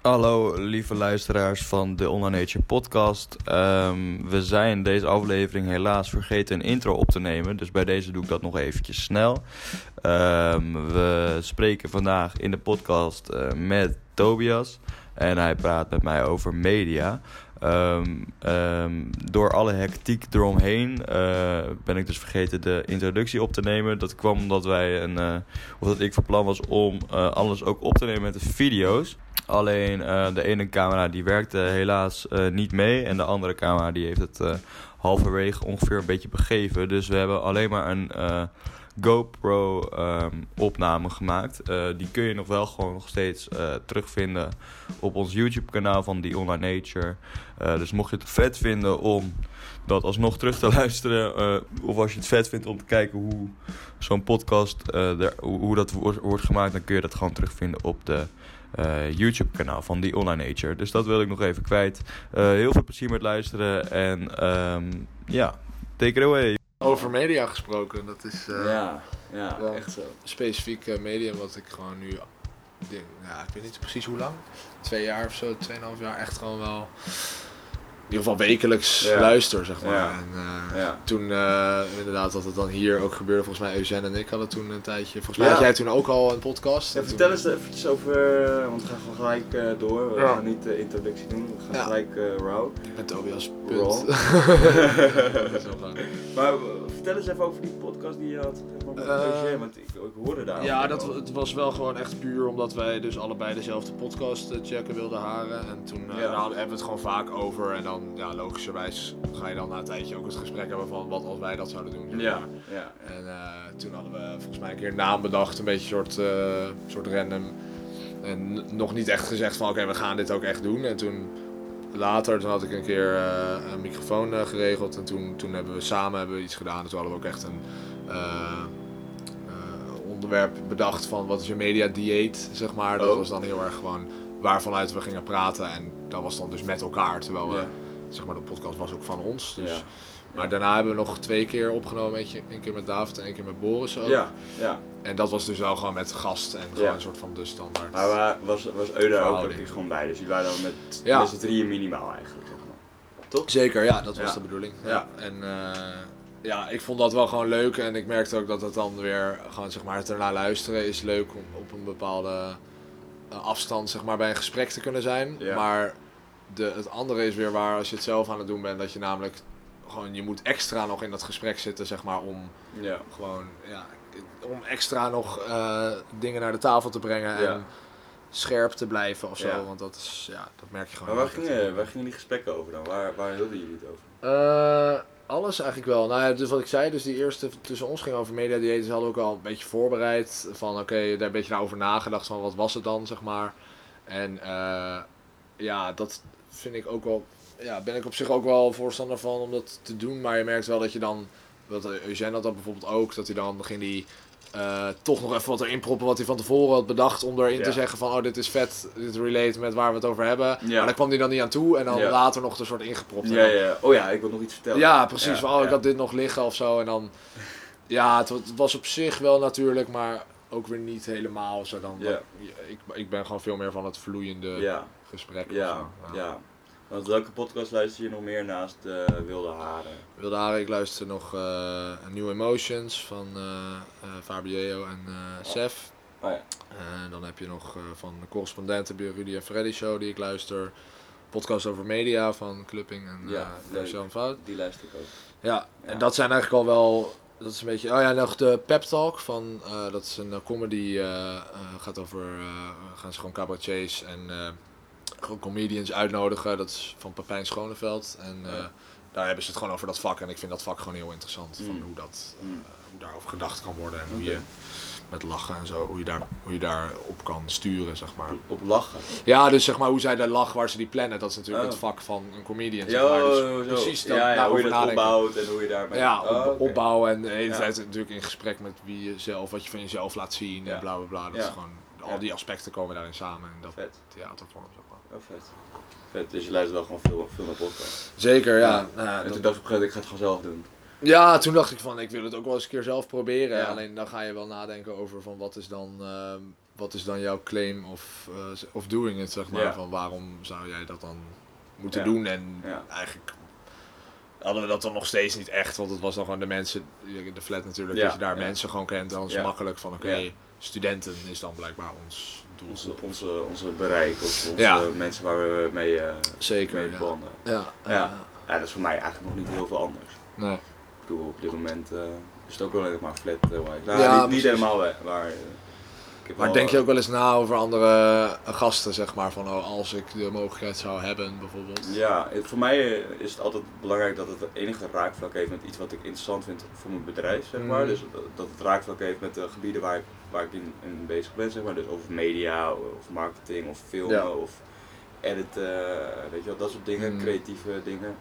Hallo lieve luisteraars van de Online Nature podcast. Ehm, we zijn deze aflevering helaas vergeten een intro op te nemen, dus bij deze doe ik dat nog eventjes snel. Ehm, we spreken vandaag in de podcast eh, met Tobias en hij praat met mij over media. Ehm, ehm, door alle hectiek eromheen eh, ben ik dus vergeten de introductie op te nemen. Dat kwam omdat wij een, eh, of dat ik van plan was om eh, alles ook op te nemen met de video's. Alleen de ene camera die werkte helaas niet mee en de andere camera die heeft het halverwege ongeveer een beetje begeven. Dus we hebben alleen maar een GoPro um, opname gemaakt. Uh, die kun je nog wel gewoon nog steeds uh, terugvinden op ons YouTube kanaal van The Online Nature. Uh, dus mocht je het vet vinden om dat alsnog terug te luisteren. of als je het vet vindt om te kijken hoe zo'n podcast, hoe, dat wordt, wordt gemaakt. Dan kun je dat gewoon terugvinden op de YouTube kanaal van The Online Nature. Dus dat wil ik nog even kwijt. heel veel plezier met luisteren. En um, ja, take it away. Over media gesproken, dat is uh, ja, ja, echt zo. specifiek uh, medium wat ik gewoon nu, denk, ja, ik weet niet precies hoe lang, twee jaar of zo, tweeënhalf jaar, echt gewoon wel ieder geval wekelijks ja. luister, zeg maar. Ja. En uh, ja. toen uh, inderdaad dat het dan hier ook gebeurde, volgens mij Eugène en ik hadden toen een tijdje, volgens mij had jij toen ook al een podcast. Ja, vertel eens eventjes over, want we gaan gewoon gelijk uh, door, we gaan niet de introductie doen, we gaan gelijk raw. Ik ben Tobias, punt. maar vertel eens even over die podcast die je had met Eugène, want ik, ik, hoorde daar Ja, dat, het was wel gewoon echt puur omdat wij dus allebei dezelfde podcast checken wilden haren en toen hebben we het gewoon vaak over en dan ja, logischerwijs ga je dan na een tijdje ook het gesprek hebben van wat als wij dat zouden doen. Ja, ja. En uh, toen hadden we volgens mij een keer een naam bedacht, een beetje soort, uh, soort random. En nog niet echt gezegd van oké, okay, we gaan dit ook echt doen. En toen later, toen had ik een keer uh, een microfoon geregeld. En toen, toen hebben we samen hebben we iets gedaan. En toen hadden we ook echt een onderwerp bedacht van wat is je media dieet, zeg maar. Dat oh. was dan heel erg gewoon waarvanuit we gingen praten. En dat was dan dus met elkaar, terwijl we zeg maar, de podcast was ook van ons. Dus. Ja. Maar daarna hebben we nog twee keer opgenomen. Eentje, een keer met David en één keer met Boris ook. Ja, ja. En dat was dus wel gewoon met gast en gewoon een soort van de standaard. Maar waar, was, was Euda ook er gewoon bij? Dus jullie waren dan met, ja. met z'n drieën minimaal eigenlijk, zeg maar. Toch? Zeker, ja, dat was de bedoeling. Ja. En uh, ja, ik vond dat wel gewoon leuk. En ik merkte ook dat het dan weer, gewoon zeg maar, het ernaar luisteren is leuk om op een bepaalde uh, afstand, zeg maar, bij een gesprek te kunnen zijn. Maar de, het andere is weer waar als je het zelf aan het doen bent, dat je namelijk gewoon, je moet extra nog in dat gesprek zitten, zeg maar, om ja. gewoon, ja, om extra nog uh, dingen naar de tafel te brengen en scherp te blijven of zo, ja. want dat is, ja, dat merk je gewoon. Maar waar gingen, waar gingen die gesprekken over dan? Waar, waar hielden jullie het over? Uh, alles eigenlijk wel. Nou ja, dus wat ik zei, dus die eerste tussen ons ging over media dieets, hadden we ook al een beetje voorbereid. Van oké, okay, daar een beetje over nagedacht van wat was het dan, zeg maar. En uh, ja, dat, vind ik ook wel, ja, ben ik op zich ook wel voorstander van om dat te doen. Maar je merkt wel dat je dan, dat Eugène had dat bijvoorbeeld ook, dat hij dan ging die uh, toch nog even wat erin proppen wat hij van tevoren had bedacht om erin te zeggen van oh dit is vet, dit relate met waar we het over hebben. Ja. Maar daar kwam hij dan niet aan toe en dan later nog een soort ingepropt. Ja, ja. Oh ja, ik wil nog iets vertellen. Ja, precies. Van, oh, ik had dit nog liggen of zo. En dan, ja, het, het, was op zich wel natuurlijk, maar ook weer niet helemaal zo dan. Ik, ik ben gewoon veel meer van het vloeiende gesprek. Ja, ja. Want welke podcast luister je nog meer naast uh, Wilde Haren? Wilde Haren, ik luister nog uh, New Emotions van uh, Fabio en Sef. Oh, ja. En dan heb je nog van de correspondenten bij Rudy en Freddy Show die ik luister. Podcast over media van Clupping en ja, uh, Fout. Die luister ik ook. Ja, ja, en dat zijn eigenlijk al wel dat is een beetje. Oh ja, nog de Pep Talk van. Uh, dat is een comedy. Uh, gaat over. gaan ze gewoon cabaretiers en comedians uitnodigen. Dat is van Papijn Schoneveld. En uh, daar hebben ze het gewoon over dat vak. En ik vind dat vak gewoon heel interessant. Van mm. hoe, dat, uh, hoe daarover gedacht kan worden. En hoe je met lachen en zo, hoe je, daar, hoe je daar op kan sturen, zeg maar. Op lachen? Ja, dus zeg maar hoe zij daar lachen, waar ze die plannen. Dat is natuurlijk oh. het vak van een comedian, zeg maar. Dus precies dat, ja, ja, hoe je dat opbouwt en hoe je daarmee... Ja, op, oh, okay. opbouwen en de hele tijd natuurlijk in gesprek met wie je zelf, wat je van jezelf laat zien en bla bla bla. Dat is gewoon, al die aspecten komen daarin samen in dat Vet. theatervorm. Oh, vet. Vet, dus je luistert wel gewoon veel, veel naar podcast. Zeker, ja. ja. Nou, en toen dacht ik op een ik ga het gewoon zelf doen. Ja, toen dacht ik van, ik wil het ook wel eens een keer zelf proberen. Alleen dan ga je wel nadenken over van wat is dan, uh, wat is dan jouw claim of, eh, of doing it, zeg maar. Van waarom zou jij dat dan moeten doen? En eigenlijk hadden we dat dan nog steeds niet echt, want het was dan gewoon de mensen, de flat natuurlijk, Ja, dat je daar ja. mensen gewoon kent. Dan is het Ja. makkelijk van, oké, Ja. studenten is dan blijkbaar ons doel. Onze, onze, onze bereik, of onze Ja. mensen waar we mee, eh Zeker, mee ja. banden. Ja, Ja. Ja, dat is voor mij eigenlijk nog niet heel veel anders. Nee. Ik bedoel, op dit moment eh, is het ook wel helemaal flat eh, white. Nou, Ja, niet, niet helemaal weg, maar... heb Maar denk je eh, ook wel eens na over andere eh, gasten, zeg maar, van oh, als ik de mogelijkheid zou hebben, bijvoorbeeld? Ja, het- voor mij eh, is het altijd belangrijk dat het enige raakvlak heeft met iets wat ik interessant vind voor mijn bedrijf, zeg maar. Mhm. Dus dat- het raakvlak heeft met de gebieden waar ik, waar ik in, in bezig ben, zeg maar. Dus over media, of marketing, of filmen, Ja. of editen, weet je wel, dat soort dingen, Mhm. creatieve dingen.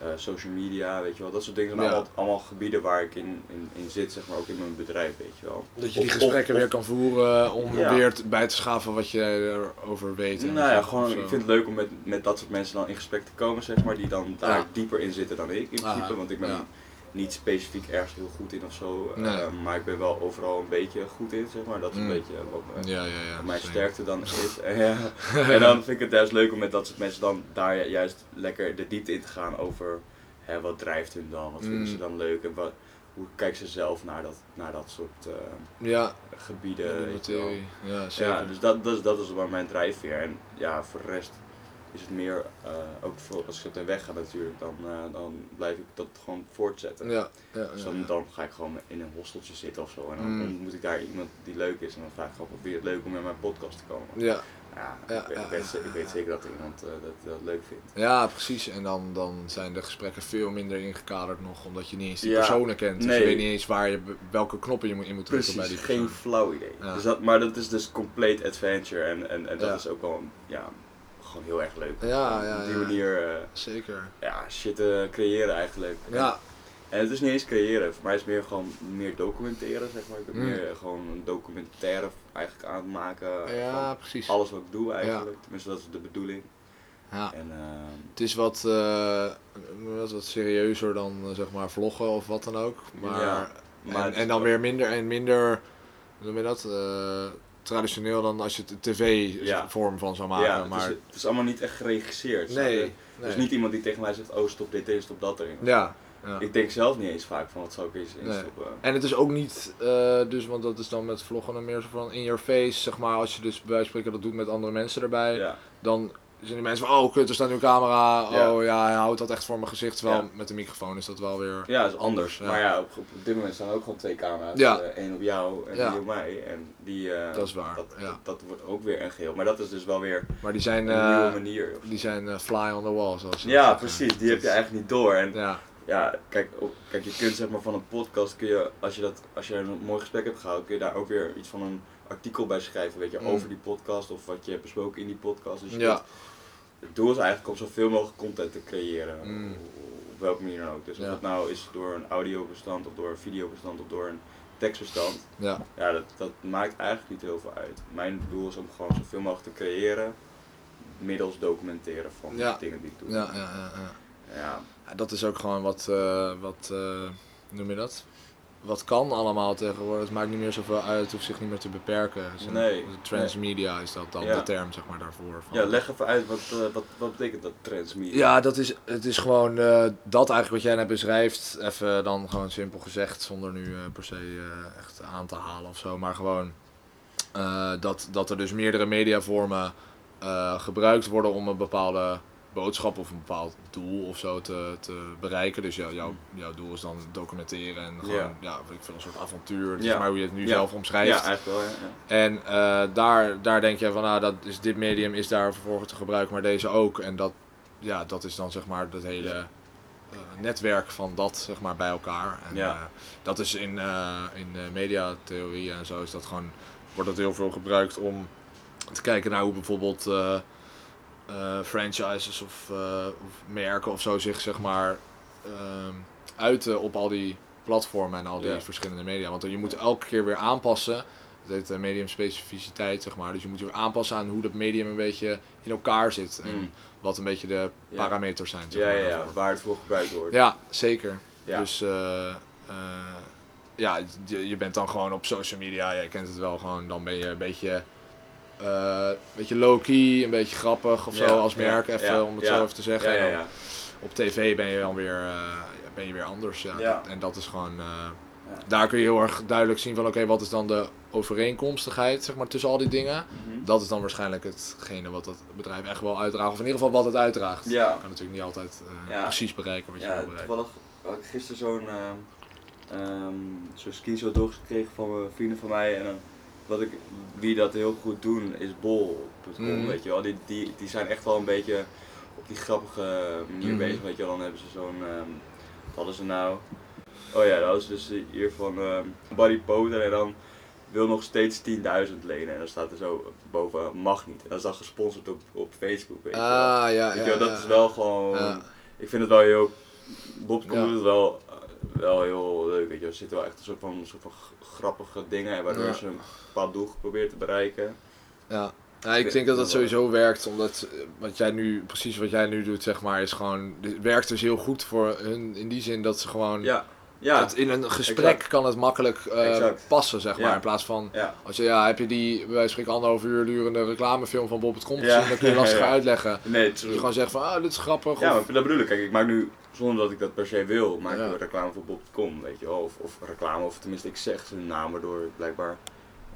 Eh, social media, weet je wel, dat soort dingen zijn Ja. allemaal, allemaal gebieden waar ik in, in, in zit, zeg maar, ook in mijn bedrijf, weet je wel. Dat je die Of- gesprekken of- weer kan voeren om Ja. weer bij te schaven wat je erover weet. en Nou ja, gewoon, ik vind het leuk om met, met dat soort mensen dan in gesprek te komen, zeg maar, die dan daar Ja. dieper in zitten dan ik, in principe. Want ik ben ja. Niet specifiek ergens heel goed in of zo, eh, maar ik ben wel overal een beetje goed in, zeg maar. Dat is een Mm. beetje wat mijn, Ja, ja, mijn zeker. sterkte dan is. En, ja. en dan vind ik het juist leuk om met dat soort mensen dan daar ju- juist lekker de diepte in te gaan over hè, wat drijft hun dan, wat vinden Mm. ze dan leuk en wat, hoe kijken ze zelf naar dat, naar dat soort eh, Ja, gebieden. Ja, zeker. Dus dat, dat, is, dat is wel mijn drijfveer. En ja, voor de rest is het meer, eh, ook voor, als ik op de weg ga natuurlijk, dan, eh, dan blijf ik dat gewoon voortzetten. Ja, ja, Dus ja, dan, ga ik gewoon in een hosteltje zitten of zo. En dan Mm. ontmoet ik daar iemand die leuk is. En dan vraag ik gewoon, vind je het leuk om naar mijn podcast te komen? Ja, Ja, Ja, ik, weet, ik, ik zeker dat er iemand eh, dat, dat leuk vindt. ja, precies. En dan, dan zijn de gesprekken veel minder ingekaderd nog, omdat je niet eens die personen kent. Dus nee. je weet niet eens waar je, welke knoppen je moet, in moet drukken bij die Precies, geen persoon. flauw idee. Dus dat, maar dat is dus compleet adventure. En, en, en dat is ook wel, ja, gewoon heel erg leuk. Ja, ja, Op die ja. manier, eh, Zeker. ja, shit eh, creëren eigenlijk. Ja, En het is niet eens creëren, voor mij is het meer gewoon meer documenteren, zeg maar. Ik ben Mm. meer gewoon een documentaire eigenlijk aan het maken ja van precies. alles wat ik doe eigenlijk. Tenminste, dat is de bedoeling. Ja. En ehm, Het is wat, eh, wat, wat serieuzer dan zeg maar vloggen of wat dan ook. Maar, Ja, maar en, en dan weer minder en minder, hoe noem je dat? Traditioneel dan als je het Ja. tv-vorm van zou maken. ja, het, maar is, het is allemaal niet echt geregisseerd. nee, Er nee. is niet iemand die tegen mij zegt, oh stop dit in, stop dat erin. Ja, ja. Ik denk zelf niet eens vaak van wat zou ik eens Nee. instoppen. En het is ook niet, eh, dus, want dat is dan met vloggen dan meer zo van in your face, zeg maar. Als je dus bij wijze van spreken dat doet met andere mensen erbij, Ja, dan zijn die mensen van, oh kut, er staat nu een camera. Ja. Oh ja, hij houdt dat echt voor mijn gezicht. Terwijl Ja. met de microfoon is dat wel weer... ja, dat is anders. Ja. Maar ja, op, op dit moment staan er ook gewoon twee camera's. Ja. Eén op jou en één op mij. En die, eh, Dat is waar, Dat, ja. dat, dat wordt ook weer een geheel. Maar dat is dus wel weer Maar die zijn, een eh, nieuwe manier. die zijn eh, fly on the wall, zoals Ja, zeggen. precies. Die heb je eigenlijk niet door. En Ja, ja, kijk, ook- kijk, je kunt zeg maar van een podcast, kun je, als je, dat, als je een mooi gesprek hebt gehouden, kun je daar ook weer iets van een artikel bij schrijven, weet je, Mm. over die podcast of wat je hebt besproken in die podcast. Dus je Ja. kunt- het doel is eigenlijk om zoveel mogelijk content te creëren, Mm. op welke manier dan ook. Dus of Ja. het nou is door een audiobestand of door een videobestand of door een tekstbestand, ja, ja, dat, dat maakt eigenlijk niet heel veel uit. Mijn doel is om gewoon zoveel mogelijk te creëren, middels documenteren van Ja. de dingen die ik doe. ja, ja, ja, ja. Ja. Dat is ook gewoon wat, eh, wat eh, noem je dat? Wat kan allemaal tegenwoordig. Het maakt niet meer zoveel uit, het hoeft zich niet meer te beperken. Nee, Transmedia is dat dan Ja. de term zeg maar daarvoor. Van. Ja, leg even uit, wat, eh, wat, wat betekent dat transmedia? Ja, dat is, het is gewoon eh, dat eigenlijk wat jij net beschrijft. Even dan gewoon simpel gezegd, zonder nu eh, per se echt aan te halen of zo. Maar gewoon dat, dat er dus meerdere mediavormen gebruikt worden om een bepaalde boodschap of een bepaald doel of zo te, te bereiken. Dus jou, jouw, jouw doel is dan documenteren en gewoon, ja, Ja. ik veel, een soort avontuur. Dat Ja. is maar hoe je het nu Ja. zelf omschrijft. Ja, eigenlijk wel. En eh, daar, daar denk je van, nou, dat is, dit medium is daar vervolgens te gebruiken, maar deze ook. En dat, ja, dat is dan zeg maar het hele eh, netwerk van dat zeg maar bij elkaar. En Ja. eh, dat is in, in mediatheorie en zo is dat gewoon, wordt dat heel veel gebruikt om te kijken naar hoe bijvoorbeeld eh, franchises of, eh, of merken of zo zich zeg maar ehm, uiten op al die platformen en al die Ja. verschillende media. Want je moet elke keer weer aanpassen. Dat heet mediumspecificiteit, zeg maar. Dus je moet je weer aanpassen aan hoe dat medium een beetje in elkaar zit. En Mm. wat een beetje de Ja. parameters zijn. Zeg Ja, maar, ja, waar het voor gebruikt wordt. ja zeker. Ja. Dus eh, ja, je, je bent dan gewoon op social media, je kent het wel gewoon, dan ben je een beetje, een beetje low-key, een beetje grappig of Ja, zo als ja, merk, even ja, om het ja. zo even te zeggen. Ja, ja, En dan ja. Op tv ben je dan weer, eh, ja, ben je weer anders. Ja. Ja. En dat is gewoon, eh, Ja. daar kun je heel erg duidelijk zien van, oké, wat is dan de overeenkomstigheid zeg maar, tussen al die dingen. Mhm. Dat is dan waarschijnlijk hetgene wat dat bedrijf echt wel uitdraagt, of in ieder geval wat het uitdraagt. Ja. Je kan natuurlijk niet altijd eh, Ja. precies bereiken wat je Ja, wil bereiken. toevallig had ik gisteren zo'n ehm ehm, zo'n screenshot doorgekregen van mijn vrienden van mij. En dan, wat ik, wie dat heel goed doen is bol.com, Mhm. weet je wel. Die, die, die zijn echt wel een beetje op die grappige manier Mhm. bezig, weet je wel. Dan hebben ze zo'n, ehm, wat hadden ze nou? Oh ja, dat was dus hier van ehm Barry Potter en dan wil nog steeds 10.000 lenen. En dan staat er zo boven, mag niet. En dat is dan gesponsord op, op Facebook, weet je wel. Ah, ja, ja, dat ja, is wel gewoon. Ik vind het wel heel. Bob Ja. het wel, wel heel leuk. Weet je. Er zitten wel echt een soort van, een soort van grappige dingen en waardoor Ja. ze een bepaald doel probeert te bereiken. Ja. Ja, ik denk dat dat sowieso werkt, omdat eh, wat jij nu, precies wat jij nu doet, zeg maar, is gewoon, het werkt dus heel goed voor hun in die zin dat ze gewoon, Ja, ja, het, in een gesprek exact. kan het makkelijk eh, passen, zeg maar, Ja. in plaats van, ja. als je, ja, heb je die, van spreken, anderhalf uur durende reclamefilm van Bob.com gezien, Ja. dan kun je lastiger Ja. uitleggen. Nee, het je gewoon zegt van, ah, dit is grappig, ja, of, dat bedoel ik. Kijk, ik maak nu, zonder dat ik dat per se wil, maak Ja. ik reclame voor Bob.com, weet je wel. Of, of reclame, of tenminste ik zeg hun naam waardoor ik blijkbaar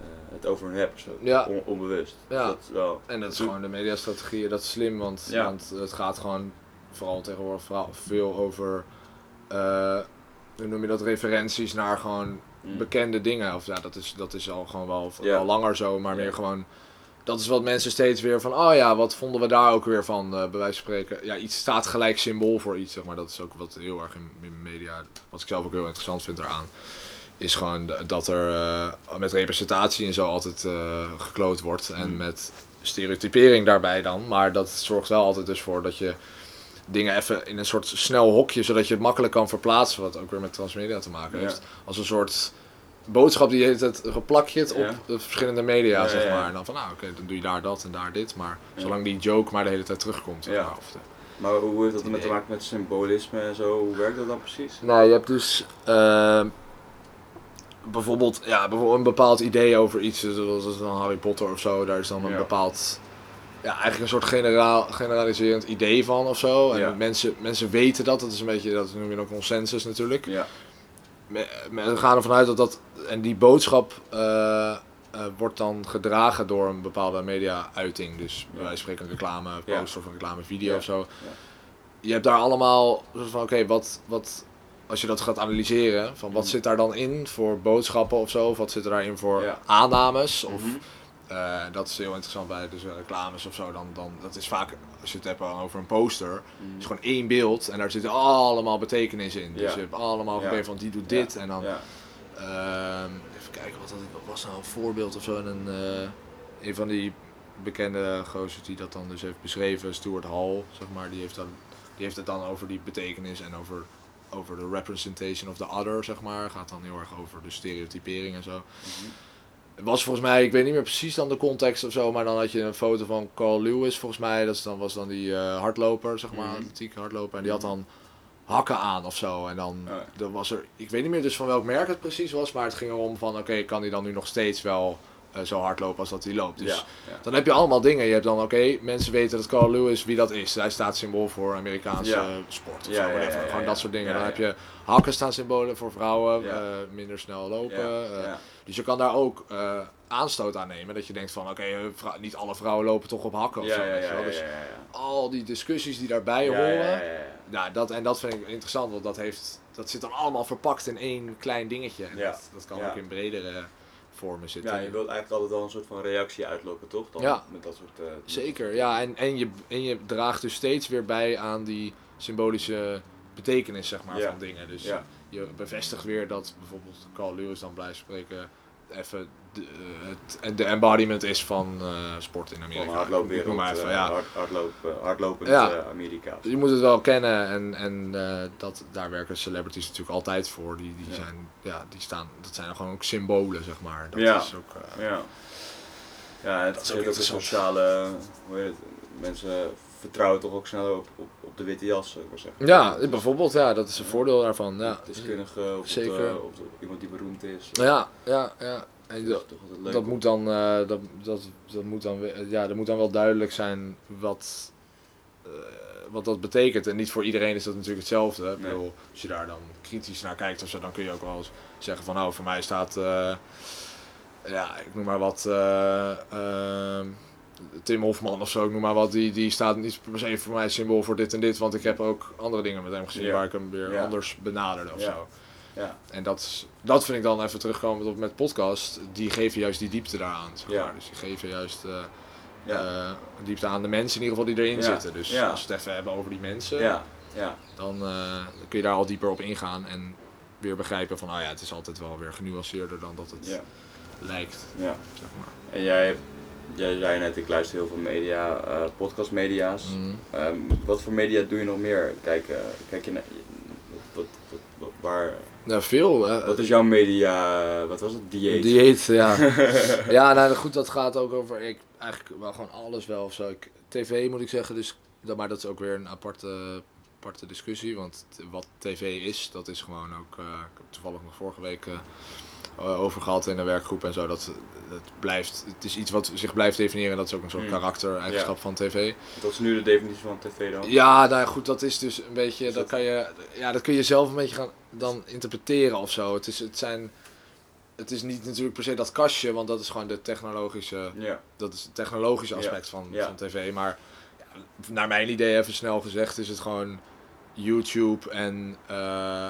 eh, het over hun heb, zo. Ja. On- onbewust. Dus Ja. dat is wel... en dat is gewoon de mediastrategie, dat is slim, want, Ja. want het gaat gewoon, vooral tegenwoordig, vooral veel over, eh, hoe noem je dat, referenties naar gewoon Mm. bekende dingen. Of ja, dat is, dat is al gewoon wel, Ja. wel langer zo, maar Ja. meer gewoon. Dat is wat mensen steeds weer van, oh ja, wat vonden we daar ook weer van, eh bij wijze van spreken. Ja, iets staat gelijk symbool voor iets, zeg maar. Dat is ook wat heel erg in, in media, wat ik zelf ook heel interessant vind eraan. Is gewoon dat er eh, met representatie en zo altijd eh gekloot wordt. En Mm. met stereotypering daarbij dan. Maar dat zorgt wel altijd dus voor dat je dingen even in een soort snel hokje, zodat je het makkelijk kan verplaatsen. Wat ook weer met transmedia te maken Ja. heeft. Als een soort boodschap die je het geplak je het op Ja. de verschillende media, Ja, zeg ja, ja. maar. En dan van, nou oké, dan doe je daar dat en daar dit. Maar Ja. zolang die joke maar de hele tijd terugkomt. Ja. maar, of de- Maar hoe heeft dat met te maken met symbolisme en zo? Hoe werkt dat dan precies? Nou, je hebt dus ehm, bijvoorbeeld, ja, bijvoorbeeld een bepaald idee over iets, dus zoals dan Harry Potter of zo. Daar is dan een Ja. bepaald, ja, eigenlijk een soort generaal, generaliserend idee van of zo. En Ja. mensen, mensen weten dat, dat is een beetje, dat noem je dan consensus natuurlijk. Ja. We gaan ervan uit dat dat, en die boodschap eh, eh, wordt dan gedragen door een bepaalde media-uiting. Dus bij Ja. wijze van spreken een reclame, Ja. poster of een reclamevideo Ja. of zo. Je hebt daar allemaal van, oké, wat, wat, als je dat gaat analyseren, van wat Mhm. zit daar dan in voor boodschappen of zo? Of wat zit er daarin voor aannames? Of, Mhm. Eh, dat is heel interessant bij dus, eh, reclames of zo. Dan, dan, dat is vaak, als je het hebt over een poster, Mhm. is gewoon één beeld en daar zit allemaal betekenis in. Dus je hebt allemaal gegeven van die doet dit en dan. Ehm, even kijken, wat, wat was nou een voorbeeld of zo? En een, eh, een van die bekende gozers die dat dan dus heeft beschreven, Stuart Hall, zeg maar, die heeft, dan, die heeft het dan over die betekenis en over, over de representation of the other, zeg maar. Gaat dan heel erg over de stereotypering en zo. Mhm. Was volgens mij, ik weet niet meer precies dan de context of zo, maar dan had je een foto van Carl Lewis volgens mij. Dat is dan, was dan die eh, hardloper, zeg maar, Mhm. atletiek hardloper. En die had dan hakken aan of zo. En dan, Oh ja. dan was er, ik weet niet meer dus van welk merk het precies was, maar het ging erom van, oké, kan hij dan nu nog steeds wel zo hard lopen als dat hij loopt. Dus ja. Ja. dan heb je allemaal dingen. Je hebt dan, oké, mensen weten dat Carl Lewis wie dat is. Hij staat symbool voor Amerikaanse Ja. eh, sport of zo, Gewoon dat soort dingen. Dan heb je hakken staan symbolen voor vrouwen, eh, minder snel lopen. Eh, dus je kan daar ook eh, aanstoot aan nemen. Dat je denkt van, oké, eh, niet alle vrouwen lopen toch op hakken of zo. Dus al die discussies die daarbij horen. Nou, dat, en dat vind ik interessant, want dat, heeft, dat zit dan allemaal verpakt in één klein dingetje. En dat, dat kan ook in bredere zitten. Ja, je wilt eigenlijk altijd wel een soort van reactie uitlokken, toch? Dan Ja. Met dat soort... eh, Zeker, ja. En, en, je, en je draagt dus steeds weer bij aan die symbolische betekenis zeg maar, Ja. van dingen. Dus Ja. je bevestigt weer dat bijvoorbeeld Carl Lewis dan blijft spreken even de, eh, het, de embodiment is van eh, sport in Van Amerika. hardloopwereld, Noem maar even, eh, ja. hard, hardloop, eh, hardlopend Ja. eh, Amerika. Dus je moet het wel kennen en, en eh, dat, daar werken celebrities natuurlijk altijd voor. Die, die, Ja. zijn, ja, die staan, dat zijn gewoon ook symbolen, zeg maar. Dat Ja. is ook, eh, Ja. Ja, het Dat is ook interessant. sociale... Hoe heet het? Mensen vertrouwen toch ook sneller op, op, op de witte jas, zou ik maar zeggen. Ja, bijvoorbeeld, ja, dat is een voordeel daarvan. Ja. Deskundige of, Zeker. De- op de- iemand die beroemd is. Ja, ja, ja. En Dat dat, leuk. dat moet dan, eh, dat, dat, dat moet dan, ja, er moet dan wel duidelijk zijn wat, eh, wat dat betekent. En niet voor iedereen is dat natuurlijk hetzelfde. Ik bedoel, als je daar dan kritisch naar kijkt of zo, dan kun je ook wel eens zeggen van, nou, voor mij staat, eh, ja, ik noem maar wat, eh, ehm, Tim Hofman of zo, ik noem maar wat, die, die staat niet per se voor mij symbool voor dit en dit, want ik heb ook andere dingen met hem gezien Ja. waar ik hem weer Ja. anders benaderde of Ja. zo. Ja, En dat, dat vind ik dan even terugkomen op met podcast. Die geven juist die diepte daaraan. Zeg Ja. maar. Dus die geven juist eh, ja, eh, diepte aan de mensen in ieder geval die erin Ja. zitten. Dus Ja. als we het even hebben over die mensen, ja, ja, dan, eh, dan kun je daar al dieper op ingaan. En weer begrijpen van, oh ja, het is altijd wel weer genuanceerder dan dat het lijkt. ja. Zeg maar. En jij, jij zei net, ik luister heel veel media, podcastmedia's. Mm. Ehm, wat voor media doe je nog meer? Kijk, kijk je naar, wat, wat, wat, waar, Nou, veel. eh, wat is jouw media, wat was het, dieet? Dieet, ja. ja, nou goed, dat gaat ook over ik, eigenlijk wel gewoon alles wel of zo. Ik, TV moet ik zeggen, dus, maar dat is ook weer een aparte, aparte discussie. Want wat tv is, dat is gewoon ook, eh, ik heb toevallig nog vorige week eh, eh, over gehad in een werkgroep en zo. Dat, dat blijft, het is iets wat zich blijft definiëren. Dat is ook een soort Mm. karakter-eigenschap Ja. van tv. Wat is nu de definitie van tv dan? Ja, nou goed, dat is dus een beetje, dat dat- kan je, ja, dat kun je zelf een beetje gaan dan interpreteren of zo. Het is, het zijn, het is niet natuurlijk per se dat kastje, want dat is gewoon de technologische, Ja, dat is het technologische aspect van, ja. van tv. Maar ja, naar mijn idee, even snel gezegd, is het gewoon YouTube en eh,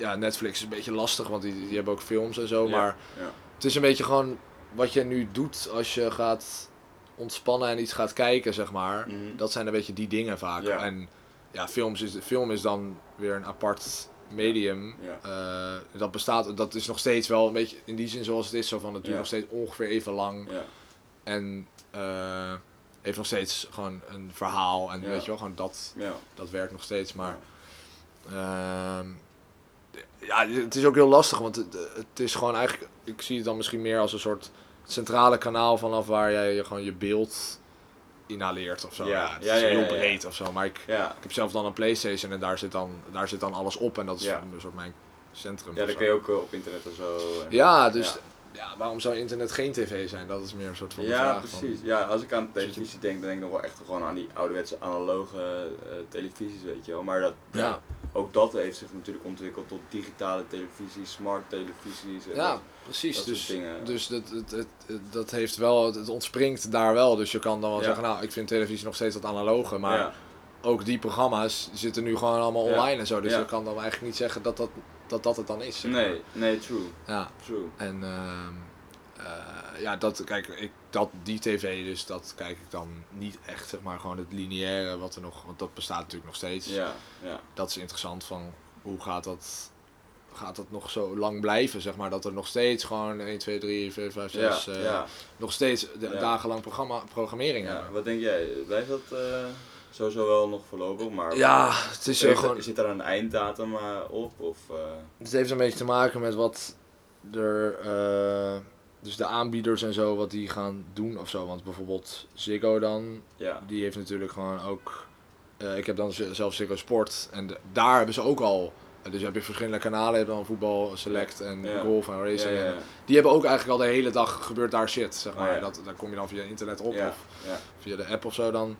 ja, Netflix is een beetje lastig, want die, die hebben ook films en zo. Ja, Maar ja. het is een beetje gewoon wat je nu doet als je gaat ontspannen en iets gaat kijken, zeg maar. Mhm. Dat zijn een beetje die dingen vaak. Ja. En ja, films is, film is dan weer een apart medium. Ja. Eh, dat bestaat, dat is nog steeds wel een beetje in die zin zoals het is. Zo van het duurt Ja. nog steeds ongeveer even lang. ja, En eh, heeft nog steeds gewoon een verhaal. En Ja. weet je wel, gewoon dat, ja. dat werkt nog steeds. Maar ehm, ja, het is ook heel lastig. Want het, het is gewoon eigenlijk, ik zie het dan misschien meer als een soort centrale kanaal vanaf waar jij je gewoon je beeld inhaleert of zo. Ja. Ja, het Ja, is ja, heel breed of zo. Maar ik, ja. ik heb zelf dan een Playstation en daar zit dan, daar zit dan alles op. En dat is een soort mijn centrum. Ja, of dat kun je ook eh, op internet en zo. en- Ja, dus Ja. waarom zou internet geen tv zijn? Dat is meer een soort van Ja, vraag. van- precies. Ja, als ik aan televisie denk, dan denk ik nog wel echt gewoon aan die ouderwetse analoge eh, televisies, weet je wel. Maar dat, Ja. ook dat heeft zich natuurlijk ontwikkeld tot digitale televisies, smart televisies. en Ja, dat- precies. dat dus dus dat, het, het, het- dat heeft wel, het ontspringt daar wel. Dus je kan dan wel Ja. zeggen, nou, ik vind televisie nog steeds wat analoge. Maar ja, ook die programma's zitten nu gewoon allemaal online en zo. Dus je kan dan eigenlijk niet zeggen dat dat, dat, dat het dan is. zeg nee, nee, true. Ja, true. en ehm, eh, ja, dat, kijk, ik, dat, die tv, dus dat kijk ik dan niet echt, zeg maar, gewoon het lineaire wat er nog, want dat bestaat natuurlijk nog steeds. Ja, ja, dat is interessant van hoe gaat dat, gaat dat nog zo lang blijven, zeg maar. Dat er nog steeds gewoon 1, 2, 3, 4, 5, 6, ja, eh, ja, nog steeds de, dagenlang programma, programmering ja. hebben. Wat denk jij? Blijft dat eh, sowieso wel nog voorlopig? Maar Ja, het is eh, Heeft- gewoon, Zit daar een einddatum eh, op? Of, eh, het heeft een beetje te maken met wat er, eh, dus de aanbieders en zo, wat die gaan doen of zo. Want bijvoorbeeld Ziggo dan, ja, die heeft natuurlijk gewoon ook, eh, ik heb dan zelf Ziggo Sport en de- daar hebben ze ook al, eh, dus heb je verschillende kanalen, je hebt dan voetbal, select en Ja. golf en racing. ja, en ja. Die hebben ook eigenlijk al de hele dag gebeurt daar shit, zeg maar. Oh, ja. dat, daar kom je dan via internet op ja, of ja, via de app of zo dan.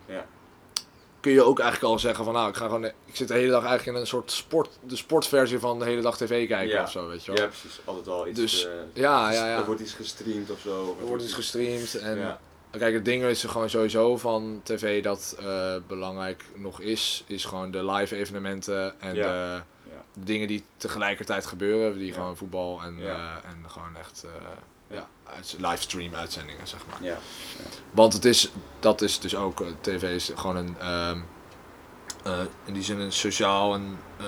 Kun je ook eigenlijk al zeggen van nou, ik ga gewoon, ik zit de hele dag eigenlijk in een soort sport, de sportversie van de hele dag tv kijken Ja. of zo, weet je wel. ja, precies. Altijd wel iets. Dus, eh, ja, ja, ja. Er wordt iets gestreamd of zo. of Er wordt iets gestreamd en Ja, kijk, het ding is er gewoon sowieso van tv dat eh, belangrijk nog is, is gewoon de live evenementen en de, de dingen die tegelijkertijd gebeuren, die gewoon voetbal en, eh, en gewoon echt livestream uitzendingen, zeg maar. ja, Want het is, dat is dus ook, eh, tv is gewoon een, eh, in die zin een sociaal en eh,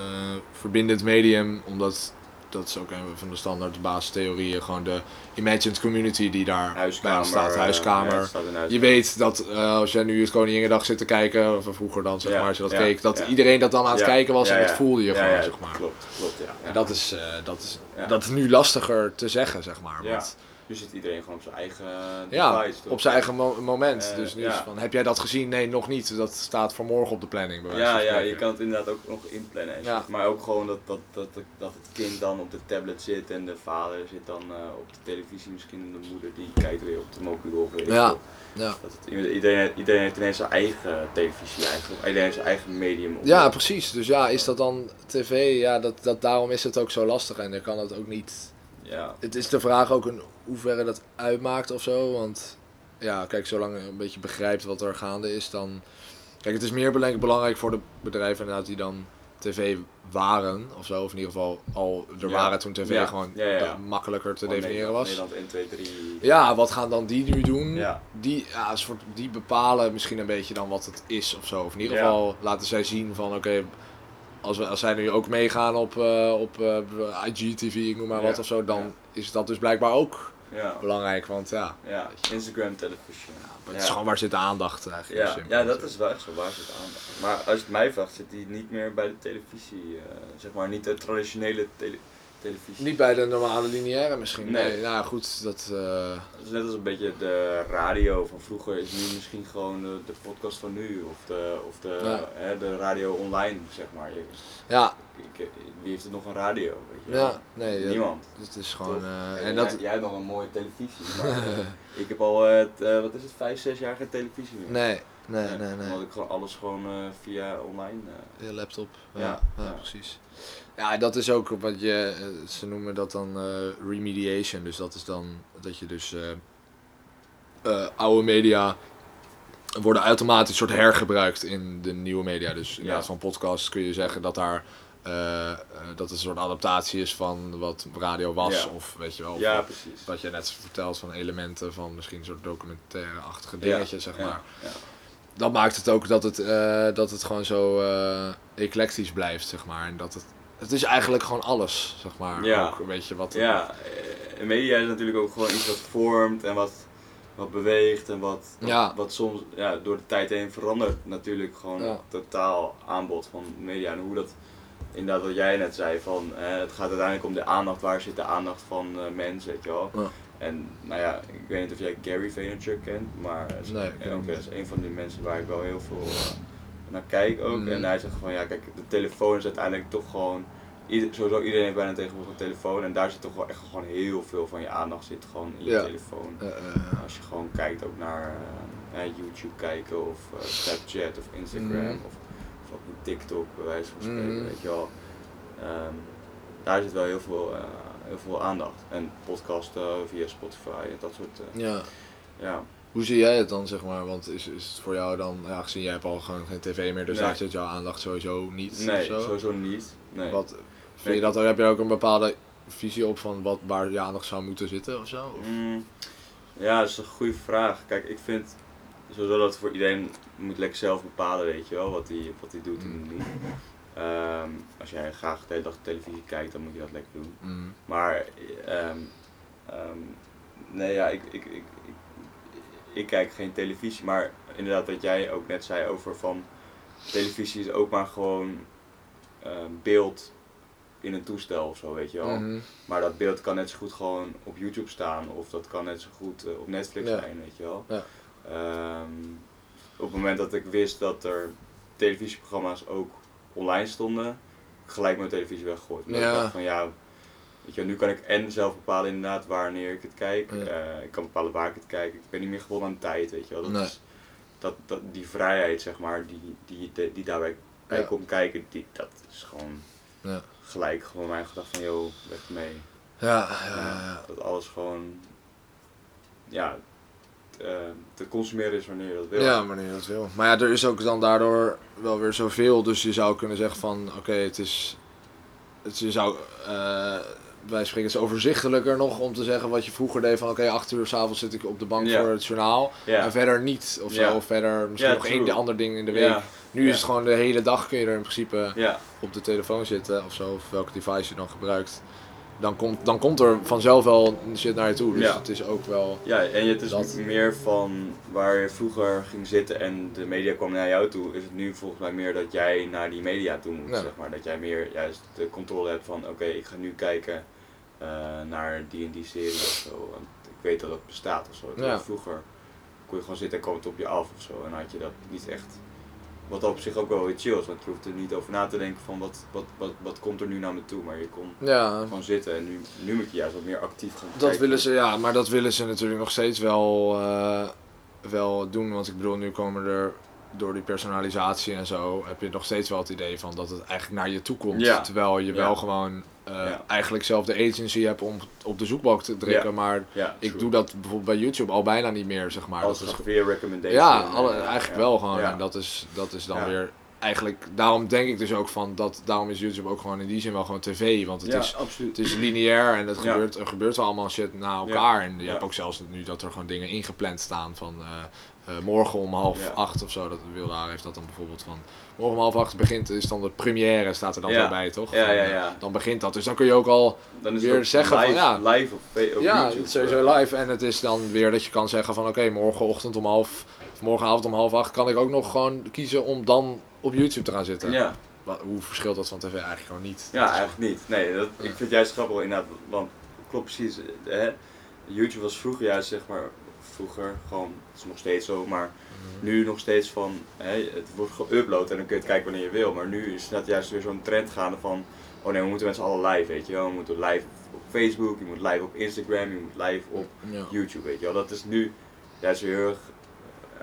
verbindend medium, omdat dat is ook een van de standaard basistheorieën, gewoon de imagined community die daar huiskamer. staat, huiskamer. ja, staat je weet dat als jij nu het Koninginnedag zit te kijken, of vroeger dan zeg Ja, maar, als je dat ja, keek, dat iedereen dat dan aan het kijken was en dat voelde je gewoon, zeg maar. Klopt, klopt, ja. En dat is, dat, is, dat is nu lastiger te zeggen, zeg maar. Want Nu zit iedereen gewoon op zijn eigen Ja, device. toch? op zijn eigen mo- moment. Eh, dus nu is van, heb jij dat gezien? Nee, nog niet. Dat staat voor morgen op de planning. Bij Ja, ja, je kan het inderdaad ook nog inplannen. en Ja. Maar ook gewoon dat, dat, dat, dat het kind dan op de tablet zit en de vader zit dan eh, op de televisie misschien en de moeder die kijkt weer op de mobiel of Ja. Ja. Dat het, iedereen, iedereen heeft ineens zijn eigen televisie eigenlijk. Iedereen heeft zijn eigen medium. op. Ja, precies. Dus ja, is dat dan tv? Ja, dat, dat, daarom is het ook zo lastig. En dan kan het ook niet... Ja, Het is de vraag ook in hoeverre dat uitmaakt of zo. Want ja, kijk, zolang je een beetje begrijpt wat er gaande is, dan... Kijk, het is meer belang- belangrijk voor de bedrijven inderdaad die dan tv waren of zo. Of in ieder geval al er Ja. waren toen tv Ja. gewoon Ja, makkelijker te definiëren was. Nederland 1, 2, 3. Ja, wat gaan dan die nu doen? Die, ja, soort, die bepalen misschien een beetje dan wat het is of zo. Of in ieder geval laten zij zien van oké, als, we, als zij nu ook meegaan op, eh, op eh, IGTV, ik noem maar wat of zo, dan is dat dus blijkbaar ook Ja, belangrijk. Want ja, ja. Instagram television. het is gewoon waar zit de aandacht eigenlijk. Ja, simpel ja, dat is wel echt zo. Waar zit de aandacht? Maar als je het mij vraagt, zit die niet meer bij de televisie. eh, zeg maar niet de traditionele tele- televisie. Niet bij de normale lineaire misschien. Nee, Nee. nou goed, dat... eh, Dat is net als een beetje de radio van vroeger is nu misschien gewoon de, de podcast van nu. Of de, of de, Ja. hè, de radio online, zeg maar. Ja, ik- wie heeft er nog een radio? Weet je? ja, nee, Niemand. het is gewoon... Eh, en dat... jij hebt nog een mooie televisie. Maar, ik heb al, het, eh, wat is het, vijf, zes jaar geen televisie meer. Nee, nee, nee, nee. Omdat ik gewoon alles gewoon via online. Je laptop. Ja. precies. Ja, dat is ook wat je, eh, ze noemen dat dan eh, remediation. Dus dat is dan dat je dus eh, oude media worden automatisch soort hergebruikt in de nieuwe media. Dus in Ja. plaats van podcasts kun je zeggen dat daar dat het een soort adaptatie is van wat radio was. Ja. Of weet je wel, ja, wat- precies. wat je net vertelt van elementen van misschien een soort documentaire-achtige dingetjes, zeg maar ja. dat maakt het ook dat het, dat het gewoon zo eh, eclectisch blijft, zeg maar. En dat het, het is eigenlijk gewoon alles, zeg maar. Ja. Ook een beetje wat... Ja, media is natuurlijk ook gewoon iets wat vormt en wat, wat beweegt en wat, wat, Ja. wat soms ja, door de tijd heen verandert natuurlijk gewoon Ja. het totaal aanbod van media en hoe dat inderdaad wat jij net zei van eh, het gaat uiteindelijk om de aandacht, waar zit de aandacht van eh, mensen, weet je wel. Ja. En nou ja, ik weet niet of jij Gary Vaynerchuk kent, maar is, Nee, ik ken ook, hem dat niet. is een van die mensen waar ik wel heel veel eh, naar kijk ook. Mhm. En hij zegt van ja, kijk, de telefoon is uiteindelijk toch gewoon ieder, sowieso iedereen heeft bijna tegenwoordig een telefoon en daar zit toch wel echt gewoon heel veel van je aandacht zit gewoon in je Ja. telefoon. Als je gewoon kijkt ook naar eh, YouTube kijken of eh, Snapchat of Instagram Mhm. of, of ook TikTok bij wijze van spreken, Mhm. weet je wel. Ehm, daar zit wel heel veel, eh, heel veel aandacht. En podcasten via Spotify en dat soort, ja. ja. Hoe zie jij het dan, zeg maar? Want is, is het voor jou dan... Ja, gezien jij hebt al gewoon geen tv meer, dus Nee. daar zit jouw aandacht sowieso niet Nee, sowieso niet. Nee. Wat, vind Nee. je dat, heb je ook een bepaalde visie op van wat, waar je aandacht zou moeten zitten of zo? Of- Mm, ja, dat is een goede vraag. Kijk, ik vind sowieso dat voor iedereen moet lekker zelf bepalen, weet je wel, wat hij wat doet en Mm. niet. Ehm, als jij graag de hele dag televisie kijkt, dan moet je dat lekker doen. Mm. Maar, ehm, ehm, nee ja, ik, ik, ik, ik, ik kijk geen televisie, maar inderdaad wat jij ook net zei over van televisie is ook maar gewoon ehm, beeld in een toestel of zo, weet je wel. Mhm. Maar dat beeld kan net zo goed gewoon op YouTube staan of dat kan net zo goed eh, op Netflix Ja. zijn, weet je wel. Ja. Ehm, op het moment dat ik wist dat er televisieprogramma's ook online stonden, gelijk mijn televisie weggegooid. Ja. Ik dacht van ja, weet je, nu kan ik en zelf bepalen inderdaad wanneer ik het kijk. Ja. Eh, ik kan bepalen waar ik het kijk. Ik ben niet meer gebonden aan tijd, weet je wel. Dat Nee. is, dat, dat, die vrijheid, zeg maar, die, die, die, die daarbij bij Ja. komt kijken, die, dat is gewoon Ja. gelijk gewoon mijn gedachte van, joh, weg mee. Ja, ja, ja. Dat alles gewoon, ja, eh, te consumeren is wanneer je dat wil. Ja, wanneer je dat wil. Maar ja, er is ook dan daardoor wel weer zoveel. Dus je zou kunnen zeggen van, oké, het is... Het, je zou, eh wij spreken het is overzichtelijker nog om te zeggen wat je vroeger deed van, oké, acht uur s'avonds zit ik op de bank Ja. voor het journaal. Ja. En verder niet, of zo. Ja. Of verder misschien nog één ander ding in de week. Nu is het gewoon de hele dag kun je er in principe op de telefoon zitten of zo. Of welke device je dan gebruikt. Dan komt, dan komt er vanzelf wel shit naar je toe. Dus Ja. het is ook wel... ja, en het is Dat- meer van waar je vroeger ging zitten en de media kwam naar jou toe, is het nu volgens mij meer dat jij naar die media toe moet, Ja. zeg maar. Dat jij meer juist de controle hebt van, oké, ik ga nu kijken eh, naar die en die serie of zo. Want ik weet dat dat bestaat of zo. Ja. Vroeger kon je gewoon zitten en kwam het op je af of zo. En had je dat niet echt. Wat op zich ook wel weer chill is, want je hoeft er niet over na te denken van wat, wat, wat, wat komt er nu naar me toe. Maar je kon Ja, gewoon zitten en nu, nu moet je juist wat meer actief gaan dat kijken. willen ze, ja, maar dat willen ze natuurlijk nog steeds wel, eh, wel doen. Want ik bedoel, nu komen er door die personalisatie en zo, heb je nog steeds wel het idee van dat het eigenlijk naar je toe komt. Ja. Terwijl je Ja. wel gewoon eh, Ja. eigenlijk zelf de agency hebt om op de zoekbalk te drukken. Ja. Maar Ja, ik doe dat bijvoorbeeld bij YouTube al bijna niet meer, zeg maar. Dat is, weer recommendation. ja, alle, eh, eigenlijk wel gewoon. En dat is, dat is dan weer eigenlijk, daarom denk ik dus ook van, dat, daarom is YouTube ook gewoon in die zin wel gewoon tv. Want het ja, is absoluut. het is lineair en het Ja. gebeurt, er gebeurt wel allemaal shit na elkaar. En je hebt ook zelfs nu dat er gewoon dingen ingepland staan van eh, eh, morgen om half Ja. acht of zo. Dat Wildaar heeft dat dan bijvoorbeeld van morgen om half acht begint, is dan de première, staat er dan Ja. bij, toch? Ja, ja, eh, ja. Dan begint dat. Dus dan kun je ook al, Dan is weer het zeggen van, ja. live op, op ja, YouTube. sowieso live. En het is dan weer dat je kan zeggen van oké, morgenochtend om half, of morgenavond om half acht kan ik ook nog gewoon kiezen om dan op YouTube te gaan zitten. Ja, Wat- Hoe verschilt dat van tv eigenlijk gewoon niet? ja, eigenlijk niet. Nee, dat, ik vind het juist grappig inderdaad, want klopt precies. eh, Hè? YouTube was vroeger juist zeg maar, vroeger gewoon, het is nog steeds zo, maar Mhm. nu nog steeds van, hè, het wordt geüpload en dan kun je het kijken wanneer je wil. Maar nu is dat juist weer zo'n trend gaande van, oh nee, we moeten met z'n allen live, weet je wel. We moeten live op Facebook, je moet live op Instagram, je moet live op Ja. YouTube, weet je wel. Dat is nu juist weer heel erg,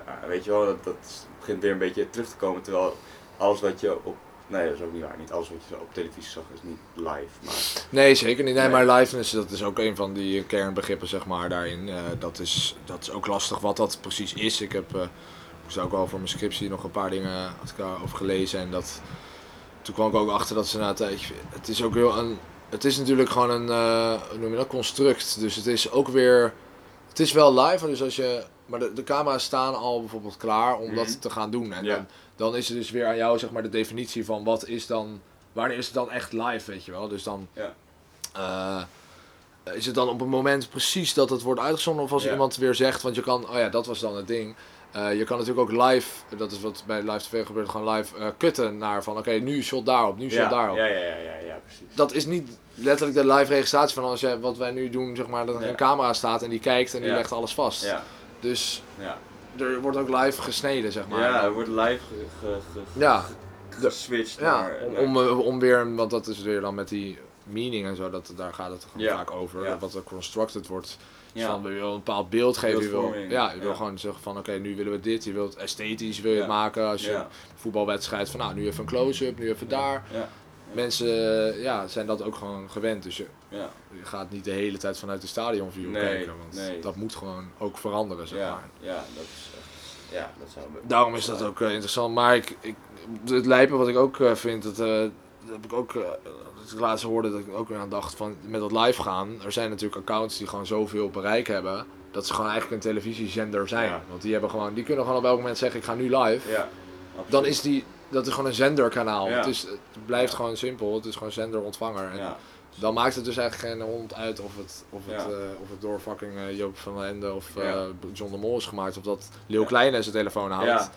ja, weet je wel, dat, dat begint weer een beetje terug te komen. Terwijl alles wat je op, nee dat is ook niet waar, niet alles wat je op televisie zag is niet live. Maar Nee, zeker niet. Nee, Nee. maar liveness, dat is ook een van die kernbegrippen, zeg maar, daarin. Eh, dat, is, dat is ook lastig wat dat precies is. Ik heb, eh, ik moest ook wel voor mijn scriptie nog een paar dingen had ik daarover gelezen. En dat, toen kwam ik ook achter dat ze na een tijdje, het is ook heel een, het is natuurlijk gewoon een, eh, hoe noem je dat, construct. Dus het is ook weer, het is wel live, dus als je, maar de, de camera's staan al bijvoorbeeld klaar om Mhm. dat te gaan doen. En Ja. dan, dan is het dus weer aan jou, zeg maar, de definitie van wat is dan, wanneer is het dan echt live, weet je wel. Dus dan ja, eh, is het dan op een moment precies dat het wordt uitgezonden of als Ja. iemand weer zegt, want je kan, oh ja, dat was dan het ding. Eh, je kan natuurlijk ook live, dat is wat bij live tv gebeurt, gewoon live eh kutten naar van oké, nu shot daarop, nu shot ja, daarop. ja, ja, ja, ja, ja, precies. Dat is niet letterlijk de live registratie van als jij, wat wij nu doen, zeg maar, dat er een camera staat en die kijkt en die legt alles vast. Ja, Dus ja. Er wordt ook live gesneden, zeg maar. ja, er wordt live ge, ge, ge- Ja. ge- geswitcht naar, om, om, om weer, want dat is weer dan met die meaning en zo, dat, daar gaat het gewoon Ja. vaak over. Ja. Wat er constructed wordt. ja. Van, je wil een bepaald beeld geven. Je wil, ja, je wil gewoon zeggen van oké, nu willen we dit. Je wilt esthetisch wil je het maken. Als je een voetbalwedstrijd van nou, nu even een close-up, nu even daar. Ja, Mensen ja, zijn dat ook gewoon gewend. Dus je, ja, je gaat niet de hele tijd vanuit de stadionview Nee, kijken. Want nee. dat moet gewoon ook veranderen, zeg ja, maar. ja, dat is echt, ja, dat zou... Daarom is dat ook eh, interessant. Maar ik, ik, het lijpen wat ik ook eh, vind, dat, eh, dat heb ik ook, dat ik laatst hoorde dat ik ook weer aan dacht van met dat live gaan. Er zijn natuurlijk accounts die gewoon zoveel bereik hebben, dat ze gewoon eigenlijk een televisiezender zijn. Ja. Want die hebben gewoon, die kunnen gewoon op elk moment zeggen ik ga nu live. Ja, Dan is die, dat is gewoon een zenderkanaal. Ja. Het, is, het blijft gewoon simpel, het is gewoon zender-ontvanger. En Ja, dan maakt het dus eigenlijk geen hond uit of het, of het, Ja. eh, of het door fucking eh, Joop van den Ende of eh, Ja. John de Mol is gemaakt. Of dat Ja. Kleine zijn telefoon houdt.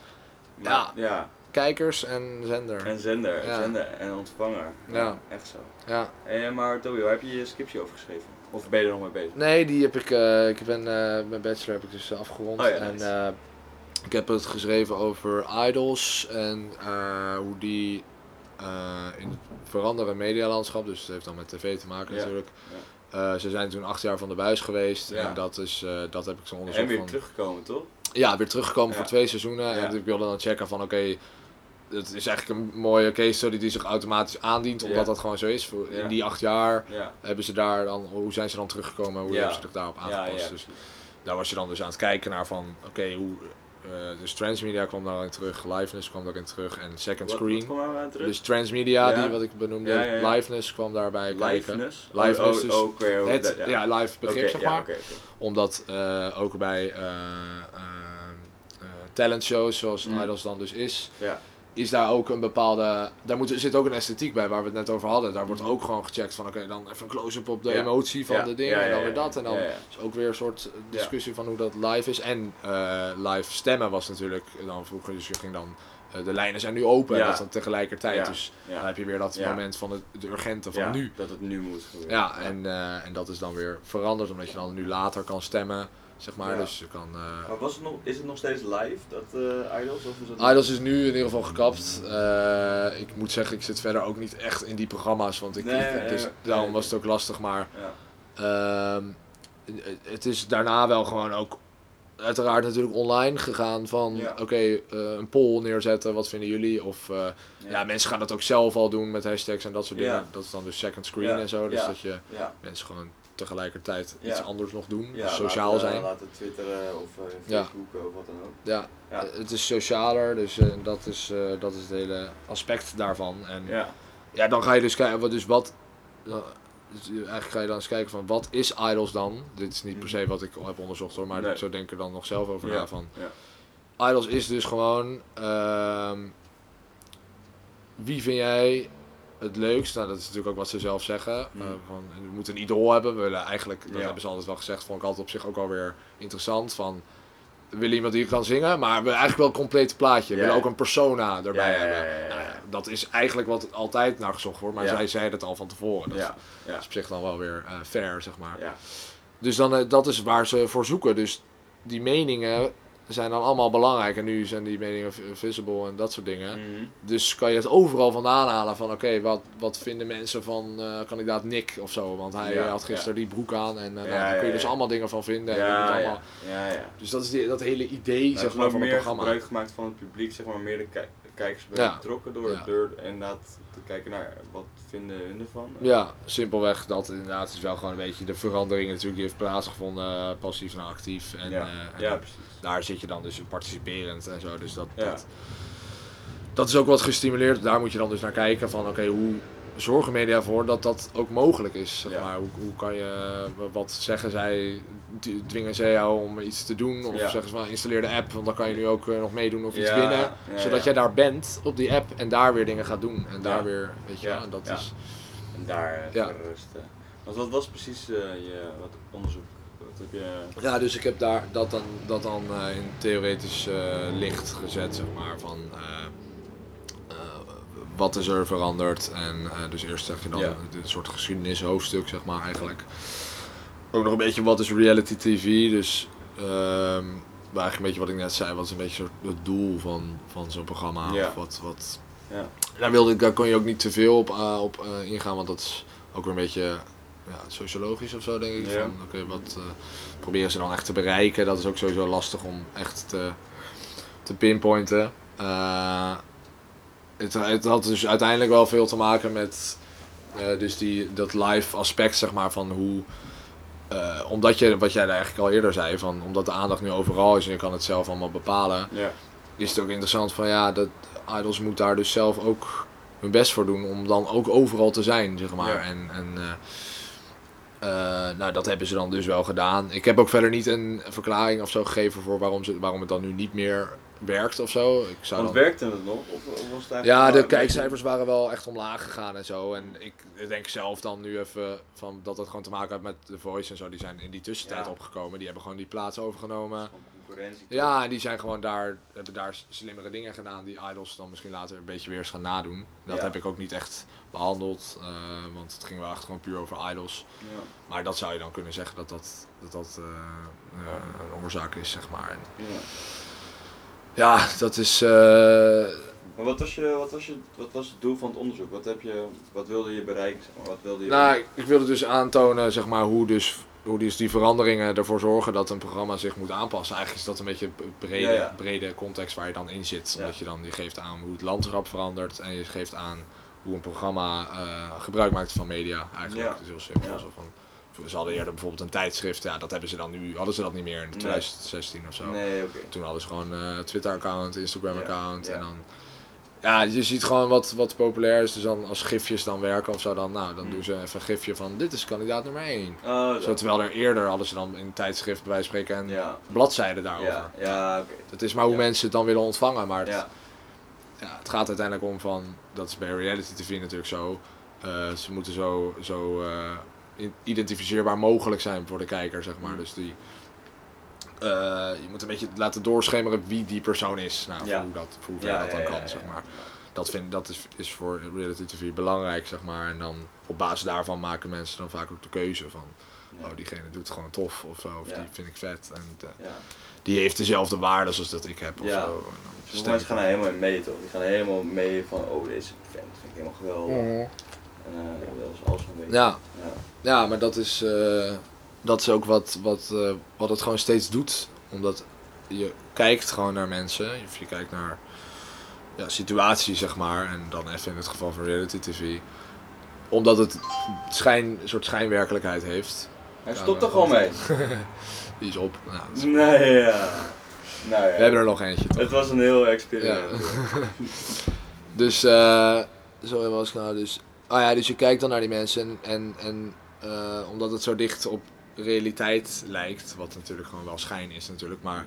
ja. Ja. Kijkers en zender. En zender, zender en ontvanger. Ja. Echt zo. Ja. Eh, maar Toby, waar heb je je scriptie over geschreven? Of ben je er nog mee bezig? Nee, die heb ik. ik ben eh, mijn bachelor heb ik dus afgerond. Oh ja, en nice. ik heb het geschreven over idols en hoe die in het veranderen medialandschap, dus het heeft dan met tv te maken natuurlijk. Eh, ze zijn toen acht jaar van de buis geweest Ja. en dat, is, eh, dat heb ik zo'n onderzoek En weer van. teruggekomen, toch? Ja, weer teruggekomen Ja. voor twee seizoenen. Ja. En ik wilde dan checken van oké, het is eigenlijk een mooie case study die zich automatisch aandient, omdat dat gewoon zo is. In die acht jaar Ja. hebben ze daar dan, hoe zijn ze dan teruggekomen, hoe hebben ze zich daarop aangepast. dus daar was je dan dus aan het kijken naar van oké, hoe. Eh, dus Transmedia kwam daarin terug, Liveness kwam daarin terug en Second Screen. Wat terug? dus Transmedia, Ja. die wat ik benoemde, Ja. Liveness kwam daarbij kijken. Liveness? Liveness, Oh, dus oh, ook Het dat- ja. live begrip Oké, zeg maar. Omdat eh, ook bij eh, talentshows, zoals Mm. Idols dan dus is, Ja. Is daar ook een bepaalde. Daar moet, zit ook een esthetiek bij waar we het net over hadden. Daar wordt ook gewoon gecheckt van oké, dan even een close-up op de Ja. emotie van Ja, de dingen ja, en dan weer dat. En dan is ook weer een soort discussie van hoe dat live is. En eh, live stemmen was natuurlijk dan vroeger, dus je ging dan. eh, de lijnen zijn nu open, en dat is dan tegelijkertijd. Dus dan heb je weer dat moment van het, de urgente van nu. Dat het nu moet gebeuren. Ja, en, eh, en dat is dan weer veranderd, omdat je dan nu later kan stemmen, zeg maar. Ja. Dus je kan... eh, Maar was het nog, is het nog steeds live, dat eh Idols? Of is het Idols is nu in ieder geval gekapt. Eh, ik moet zeggen, ik zit verder ook niet echt in die programma's, want ik, Nee, ik- nee, dus nee. daarom was het ook lastig. Maar Ja. ehm, het is daarna wel gewoon ook uiteraard natuurlijk online gegaan van Ja. oké, een poll neerzetten, wat vinden jullie? Of eh, ja. mensen gaan dat ook zelf al doen met hashtags en dat soort Ja. dingen. Dat is dan dus second screen Ja, en zo, dus ja. dat je Ja. mensen gewoon tegelijkertijd Ja. iets anders nog doen, Ja, dus sociaal laten, zijn. Laten twitteren of eh, Ja. Facebook of wat dan ook. Ja, Ja. het is socialer, dus eh, dat, is, eh, dat is het hele aspect daarvan. En Ja. Ja, dan ga je dus kijken, wat dus wat. dus eigenlijk ga je dan eens kijken van wat is idols dan? Dit is niet per se wat ik al heb onderzocht hoor, maar Nee. zo denk ik er dan nog zelf over Ja. na van. Ja. Idols is dus gewoon. ehm, wie vind jij het leukst? Nou, dat is natuurlijk ook wat ze zelf zeggen. Mm. Eh, van, we moeten een idool hebben. We willen eigenlijk, dat Ja. hebben ze altijd wel gezegd, vond ik altijd op zich ook alweer interessant. Van, we willen iemand die kan zingen, maar we willen eigenlijk wel een compleet plaatje. We willen ook een persona erbij hebben. Nou ja, dat is eigenlijk wat altijd naar gezocht wordt, maar Ja. zij zeiden het al van tevoren. Dat Ja. Ja. is op zich dan wel weer eh, fair, zeg maar. Ja. Dus dan, eh, dat is waar ze voor zoeken. Dus die meningen zijn dan allemaal belangrijk. En nu zijn die meningen visible en dat soort dingen. Mhm. Dus kan je het overal vandaan halen van oké, wat, wat vinden mensen van eh, kandidaat Nick of zo. Want hij Ja, had gisteren die broek aan en eh, nou, Ja, daar kun je dus allemaal dingen van vinden. en allemaal... Dus dat is die, dat hele idee Er zeg maar, van het meer programma. gebruik gemaakt van het publiek, zeg maar, meer de ki- kijkers betrokken door, door inderdaad te kijken naar wat vinden hun ervan. Ja, simpelweg dat inderdaad is wel gewoon een beetje de verandering natuurlijk die heeft plaatsgevonden, eh, passief naar actief. En, ja. eh, en ja, daar zit je dan dus participerend en zo. Dus dat, dat is ook wat gestimuleerd. Daar moet je dan dus naar kijken van oké, hoe zorgen media ervoor dat dat ook mogelijk is? Zeg Ja. maar. hoe, hoe kan je, wat zeggen zij, dwingen zij jou om iets te doen? Of Ja. zeggen ze van installeer de app, want dan kan je nu ook eh, nog meedoen of iets Ja, winnen. zodat jij daar bent op die app en daar weer dingen gaat doen. En daar weer, weet je en dat is... En daar eh, Ja. voor rust. eh. Want wat was precies je wat onderzoek? Wat heb je... Ja, dus ik heb daar dat dan, dat dan in theoretisch licht gezet, zeg maar, van wat is er veranderd. En eh, dus eerst zeg je dan Ja. een soort geschiedenishoofdstuk, zeg maar, eigenlijk. Ook nog een beetje wat is reality tv, dus ehm, eigenlijk een beetje wat ik net zei, wat is een beetje het doel van, van zo'n programma. Ja. Of wat, wat, Ja. daar, wilde ik, daar kon je ook niet te veel op, eh, op eh, ingaan, want dat is ook weer een beetje ja, sociologisch of zo, denk ik. Ja. Van, oké, wat proberen ze dan echt te bereiken? Dat is ook sowieso lastig om echt te, te pinpointen. Het, het had dus uiteindelijk wel veel te maken met eh, dus die, dat live aspect, zeg maar, van hoe... eh, omdat je, wat jij daar eigenlijk al eerder zei, van, omdat de aandacht nu overal is en je kan het zelf allemaal bepalen, Ja. is het ook interessant van ja, dat idols moet daar dus zelf ook hun best voor doen om dan ook overal te zijn, zeg maar. Ja. En, en eh, nou, dat hebben ze dan dus wel gedaan. Ik heb ook verder niet een verklaring of zo gegeven voor waarom, ze, waarom het dan nu niet meer werkt of zo. Ik zou Want dan... werkte het nog? Of, of was het Ja, de kijkcijfers waren wel echt omlaag gegaan en zo. En ik denk zelf dan nu even van dat dat gewoon te maken had met The Voice en zo. Die zijn in die tussentijd Ja. opgekomen. Die hebben gewoon die plaats overgenomen. Ja, en die zijn gewoon daar, hebben daar slimmere dingen gedaan die idols dan misschien later een beetje weer eens gaan nadoen. Dat Ja. heb ik ook niet echt behandeld, eh, want het ging wel echt gewoon puur over idols. Ja. Maar dat zou je dan kunnen zeggen dat dat, dat, dat eh, eh, een oorzaak is, zeg maar. En Ja. Ja, dat is... eh, Maar wat was, je, wat, was je, wat was het doel van het onderzoek? Wat, heb je, wat wilde je bereiken? zeg maar? Wat wilde je nou, ik- wilde dus aantonen, zeg maar, hoe dus... Hoe dus die veranderingen ervoor zorgen dat een programma zich moet aanpassen. Eigenlijk is dat een beetje een brede, Ja, ja. brede context waar je dan in zit. Ja. Omdat je dan je geeft aan hoe het landschap verandert. En je geeft aan hoe een programma eh, gebruik maakt van media. Eigenlijk is heel simpel. Zo van, ze hadden eerder bijvoorbeeld een tijdschrift. Ja, dat hebben ze dan nu. Hadden ze dat niet meer in Nee. 2016 of zo. Nee, oké. Toen hadden ze gewoon een Twitter-account, Instagram-account. En dan. Ja, je ziet gewoon wat, wat populair is. Dus dan als gifjes dan werken of zo, dan, nou, dan doen ze even een gifje van dit is kandidaat nummer 1. Oh, Zo, terwijl er eerder hadden ze dan in tijdschrift bij spreken een Ja. bladzijde daarover. Ja, ja oké. Het is maar hoe Ja. mensen het dan willen ontvangen. Maar het- Ja. ja, het gaat uiteindelijk om van, dat is bij reality tv natuurlijk zo, eh, ze moeten zo, zo eh, identificeerbaar mogelijk zijn voor de kijker, zeg maar. Mm. Dus die, eh, je moet een beetje laten doorschemeren wie die persoon is. Nou, Ja. hoe dat, hoe ver Ja, dat dan ja, kan, ja, zeg maar. Dat, vind, dat is, is voor reality tv belangrijk, zeg maar. En dan op basis daarvan maken mensen dan vaak ook de keuze van, Ja. oh, diegene doet het gewoon tof of zo, of Ja. die vind ik vet. En eh, Ja. die heeft dezelfde waarden als dat ik heb of Ja. zo. Mensen gaan er helemaal in mee toch? Die gaan er helemaal mee van, oh deze vent vind ik helemaal geweldig. Eh, dat is alles een beetje. Ja, Ja. ja, maar dat is, eh, dat is ook wat, wat, eh, wat het gewoon steeds doet. Omdat je kijkt gewoon naar mensen, of je kijkt naar ja, situaties, zeg maar. En dan even in het geval van reality tv. Omdat het schijn, een soort schijnwerkelijkheid heeft. Hij Ja, stopt er gewoon mee. Die is op. Nou, is- Nee, ja. Nou ja. we hebben er nog eentje, toch? Het was een heel experiment. Dus, eh zo was ik nou. Dus, ah ja, dus je kijkt dan naar die mensen en, en, eh, omdat het zo dicht op realiteit lijkt, wat natuurlijk gewoon wel schijn is natuurlijk, maar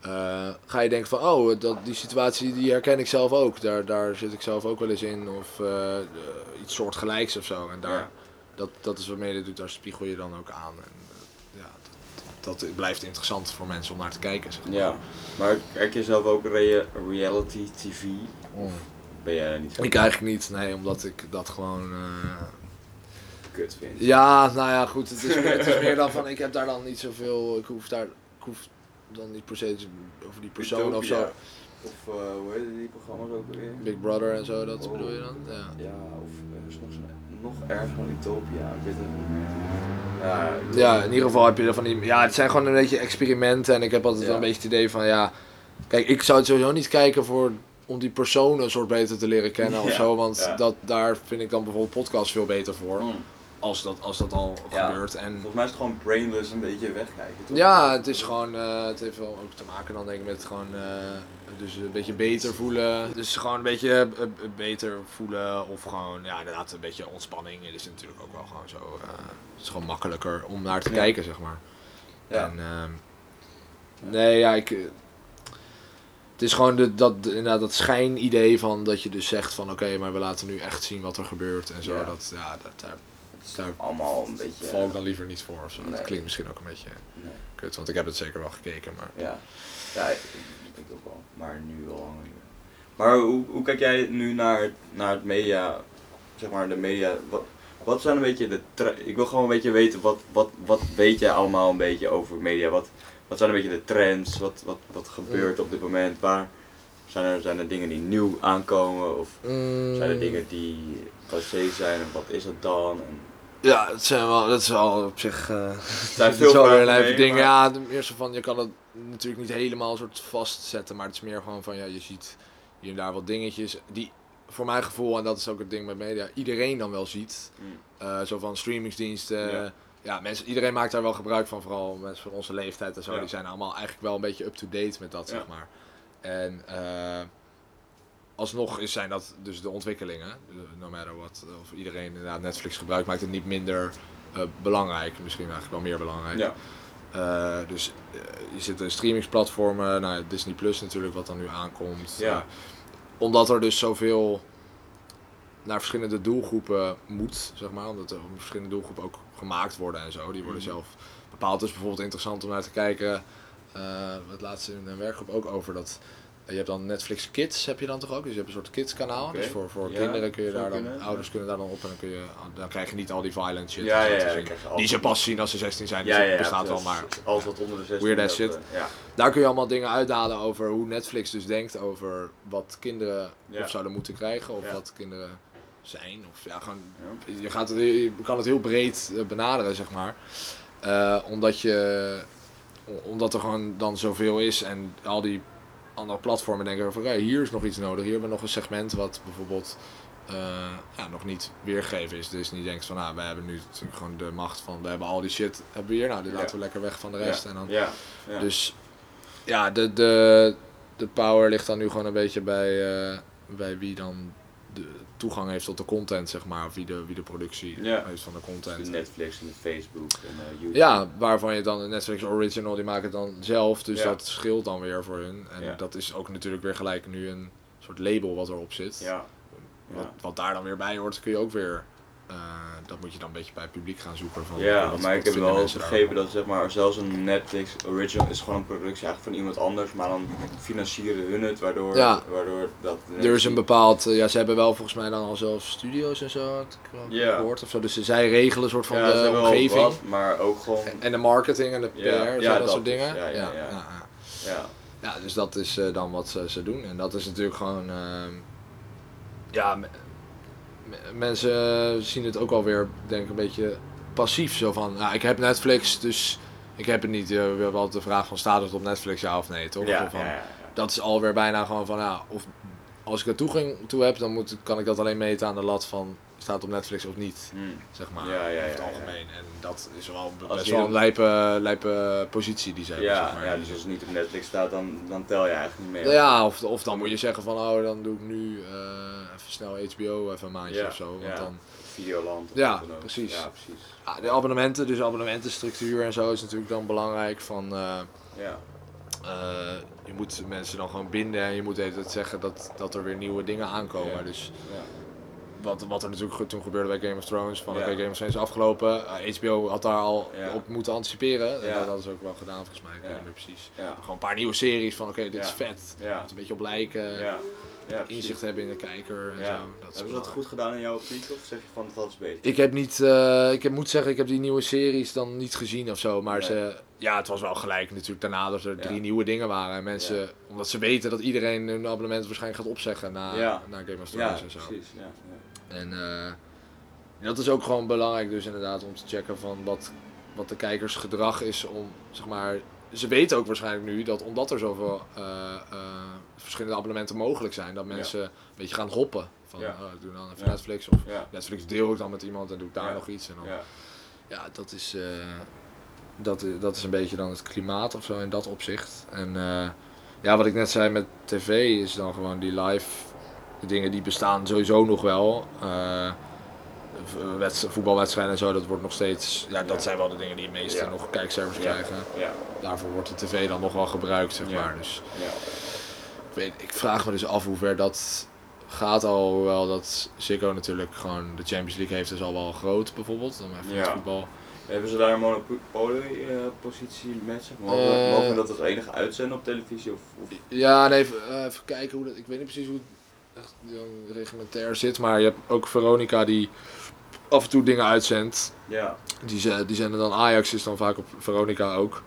eh, ga je denken van, oh, dat, die situatie die herken ik zelf ook, daar, daar zit ik zelf ook wel eens in, of eh, iets soortgelijks of zo. En daar, Ja. dat, dat is wat mede doet, daar spiegel je dan ook aan. En, ja, dat, dat blijft interessant voor mensen om naar te kijken. Zeg maar. Ja, maar kijk je zelf ook rea- reality tv? Mm. Ben jij daar niet zo Ik eigenlijk niet, nee, omdat ik dat gewoon... eh, kut vind? Ja, nou ja, goed. Het is, meer, het is meer dan van, ik heb daar dan niet zoveel, ik hoef daar, ik hoef dan niet per se over die persoon of zo. Utopia. Of eh, hoe heet die programma's ook weer? Big Brother en zo, dat Oh. bedoel je dan? Ja. Ja, of is nog, nog erger dan Utopia. Ik weet het niet. Ja, in ieder geval heb je er van die, ja, het zijn gewoon een beetje experimenten en ik heb altijd Ja. wel een beetje het idee van, ja, kijk, ik zou het sowieso niet kijken voor, om die persoon een soort beter te leren kennen of Ja, zo, want ja. dat, daar vind ik dan bijvoorbeeld podcasts veel beter voor, Mm. als dat, als dat al Ja. gebeurt. En Volgens mij is het gewoon brainless een beetje wegkijken, toch? Ja, het is gewoon, eh, het heeft wel ook te maken dan denk ik met gewoon, eh, dus een beetje beter voelen. Dus gewoon een beetje eh, beter voelen of gewoon, ja inderdaad een beetje ontspanning. Het is natuurlijk ook wel gewoon zo, het is gewoon makkelijker om naar te kijken zeg maar. Ja. En, ehm, nee ja, ik, het is gewoon de, dat, inderdaad dat schijnidee van dat je dus zegt van oké, maar we laten nu echt zien wat er gebeurt en zo. Ja. Dat, ja, dat, daar daar allemaal een beetje... val ik dan liever niet voor of zo. Nee. Dat klinkt misschien ook een beetje Nee. kut, want ik heb het zeker wel gekeken, maar... Ja, ja ik, ik ook wel, maar nu wel langer. Maar hoe, hoe kijk jij nu naar, naar het media, zeg maar de media, wat, wat zijn een beetje de, ik wil gewoon een beetje weten, wat, wat, wat weet jij allemaal een beetje over media, wat, wat zijn een beetje de trends, wat, wat, wat gebeurt op dit moment, waar zijn er, zijn er dingen die nieuw aankomen of zijn er Mm. dingen die passé zijn en wat is het dan? En, Ja, het zijn wel, dat is wel op zich. eh zijn het veel is wel weer vragen een even mee, ding. maar- Ja, de eerste van je kan het natuurlijk niet helemaal soort vastzetten, maar het is meer gewoon van ja, je ziet hier en daar wat dingetjes die voor mijn gevoel en dat is ook het ding met media, iedereen dan wel ziet. Mm. Eh, zo van streamingsdiensten. Ja. Ja. mensen, iedereen maakt daar wel gebruik van, vooral mensen van onze leeftijd en zo. Ja. Die zijn allemaal eigenlijk wel een beetje up-to-date met dat, Ja. zeg maar. En eh, alsnog is, zijn dat dus de ontwikkelingen. No matter what. Of iedereen inderdaad Netflix gebruikt, maakt het niet minder eh, belangrijk. Misschien eigenlijk wel meer belangrijk. Ja, Eh, dus je zit in streamingsplatformen, nou, Disney Plus natuurlijk, wat dan nu aankomt. Ja. Omdat er dus zoveel naar verschillende doelgroepen moet, zeg maar. Omdat er verschillende doelgroepen ook gemaakt worden en zo. Die worden Mhm. zelf bepaald. Dus bijvoorbeeld interessant om naar te kijken. eh het laatste in een werkgroep ook over dat. eh, je hebt dan Netflix Kids, heb je dan toch ook? Dus je hebt een soort kids kanaal. Oké. Dus voor, voor Ja, kinderen kun je daar dan, kunnen, ja. ouders kunnen daar dan op en dan kun je, dan krijg je niet al die violent shit. ja, Die ze pas zien als ze 16 zijn, dus ja, bestaat wel, maar Alles wat onder de 16 Weird ass shit. eh, ja. daar kun je allemaal dingen uithalen over hoe Netflix dus denkt over wat kinderen of zouden moeten krijgen of wat kinderen zijn. Of ja, gewoon, je, gaat het, je kan het heel breed eh, benaderen, zeg maar. Eh, omdat, je, omdat er gewoon dan zoveel is en al die andere platformen denken van, oké, hier is nog iets nodig. Hier hebben we nog een segment wat bijvoorbeeld eh, ja, nog niet weergegeven is. Dus niet denkt van, nou, wij hebben nu gewoon de macht van, we hebben al die shit, hebben we hier, nou, die Ja. laten we lekker weg van de rest. Ja. En dan Ja. dus ja, de, de, de power ligt dan nu gewoon een beetje bij, bij wie dan de toegang heeft tot de content, zeg maar. Of wie de, wie de productie Ja. heeft van de de content. Netflix en de Facebook en eh, YouTube. Ja, waarvan je dan een Netflix Original, die maken het dan zelf. Dus Ja. dat scheelt dan weer voor hun. En Ja. dat is ook natuurlijk weer gelijk nu een soort label wat erop zit. Ja. Wat, Ja. wat daar dan weer bij hoort, kun je ook weer. Eh, dat moet je dan een beetje bij het publiek gaan zoeken. Van, Ja, wat- maar ik heb wel begrepen dat zeg maar, zelfs een Netflix original is gewoon een productie eigenlijk van iemand anders, maar dan financieren hun het, waardoor, Ja. waardoor dat... daarover. Er is een bepaald, eh, ja, ze hebben wel volgens mij dan al zelfs studio's en zo, had ik wel Ja. gehoord of zo. Dus zij regelen een soort van ja, de omgeving. wat, maar ook gewoon... En de marketing en de PR, Ja, zo, ja, dat, dat soort dus. dingen. Ja, ja, ja. ja. Ja, Ja, dus dat is eh, dan wat ze, ze doen. En dat is natuurlijk gewoon. ehm, ja, mensen zien het ook alweer, denk ik, een beetje passief. Zo van: nou, ik heb Netflix, dus ik heb het niet. Eh, we hebben altijd de vraag van: staat het op Netflix, ja of nee? Toch? ja, van, ja, ja. Dat is alweer bijna gewoon van: ja, of als ik er toegang toe heb, dan moet, kan ik dat alleen meten aan de lat van: staat op Netflix of niet? Hm. Zeg maar, Ja, ja, over het algemeen. En dat is wel best wel een lijpe, lijpe positie die ze hebben. Ja, zeg maar. ja, dus als het niet op Netflix staat, dan, dan tel je eigenlijk niet mee. Nou Ja, of, of dan moet je zeggen van, oh, dan doe ik nu eh, even snel HBO even een maandje of zo. Want ja. dan, Videoland. of Ja, precies. Ja, precies. ja, de abonnementen, dus abonnementenstructuur en zo is natuurlijk dan belangrijk. Van, eh, Ja, eh, je moet mensen dan gewoon binden en je moet even zeggen dat, dat er weer nieuwe dingen aankomen. Ja. Dus ja. Wat, wat er natuurlijk toen gebeurde bij Game of Thrones, van Ja. oké, Game of Thrones is afgelopen. Eh, HBO had daar al Ja. op moeten anticiperen. En dat hadden ze ook wel gedaan volgens mij, ik weet Ja. niet meer precies. Gewoon een paar nieuwe series van oké, dit is vet. ja. Het een beetje op lijken. ja. ja precies. inzicht hebben in de kijker en zo. Dat is Hebben ze dat goed gedaan in jouw optiek of zeg je van dat is beter? Ik heb niet, eh, ik heb, moet zeggen, ik heb die nieuwe series dan niet gezien of zo. Maar Nee. ze, ja, het was wel gelijk natuurlijk daarna dat er Ja. drie nieuwe dingen waren. En mensen, Ja. omdat ze weten dat iedereen hun abonnement waarschijnlijk gaat opzeggen na, Ja. na Game of Ja, Thrones en zo. precies. Ja, ja. En eh, dat is ook gewoon belangrijk dus inderdaad om te checken van wat, wat de kijkersgedrag is om, zeg maar... Ze weten ook waarschijnlijk nu dat omdat er zoveel eh, eh, verschillende abonnementen mogelijk zijn, dat mensen een beetje gaan hoppen. Van, Ja. oh, ik doe dan even Ja. Netflix of. Netflix deel ik dan met iemand en doe ik daar nog iets. En dan, Ja. dat is, eh, dat, dat is een beetje dan het klimaat of zo in dat opzicht. En ja, wat ik net zei met tv is dan gewoon die live dingen die bestaan sowieso nog wel. Eh, wedst- voetbalwedstrijden en zo, dat wordt nog steeds. Ja, dat Ja. zijn wel de dingen die het meeste Ja. nog kijkcijfers krijgen. Ja. Daarvoor wordt de tv dan nog wel gebruikt, zeg Ja. maar. Dus Ja. ik, weet, ik vraag me dus af hoe ver dat gaat al. Hoewel dat Ziggo natuurlijk gewoon de Champions League heeft, is al wel groot bijvoorbeeld. Dan even Ja. voetbal. Hebben ze daar een monopolie-positie met zich? Mogen, Eh. mogen we dat als enige uitzenden op televisie? Of, of... Ja, nee, even, eh, even kijken hoe dat. Ik weet niet precies hoe het echt reglementair zit, maar je hebt ook Veronica die af en toe dingen uitzendt. Ja. Die, ze- die zenden dan Ajax is dan vaak op Veronica ook.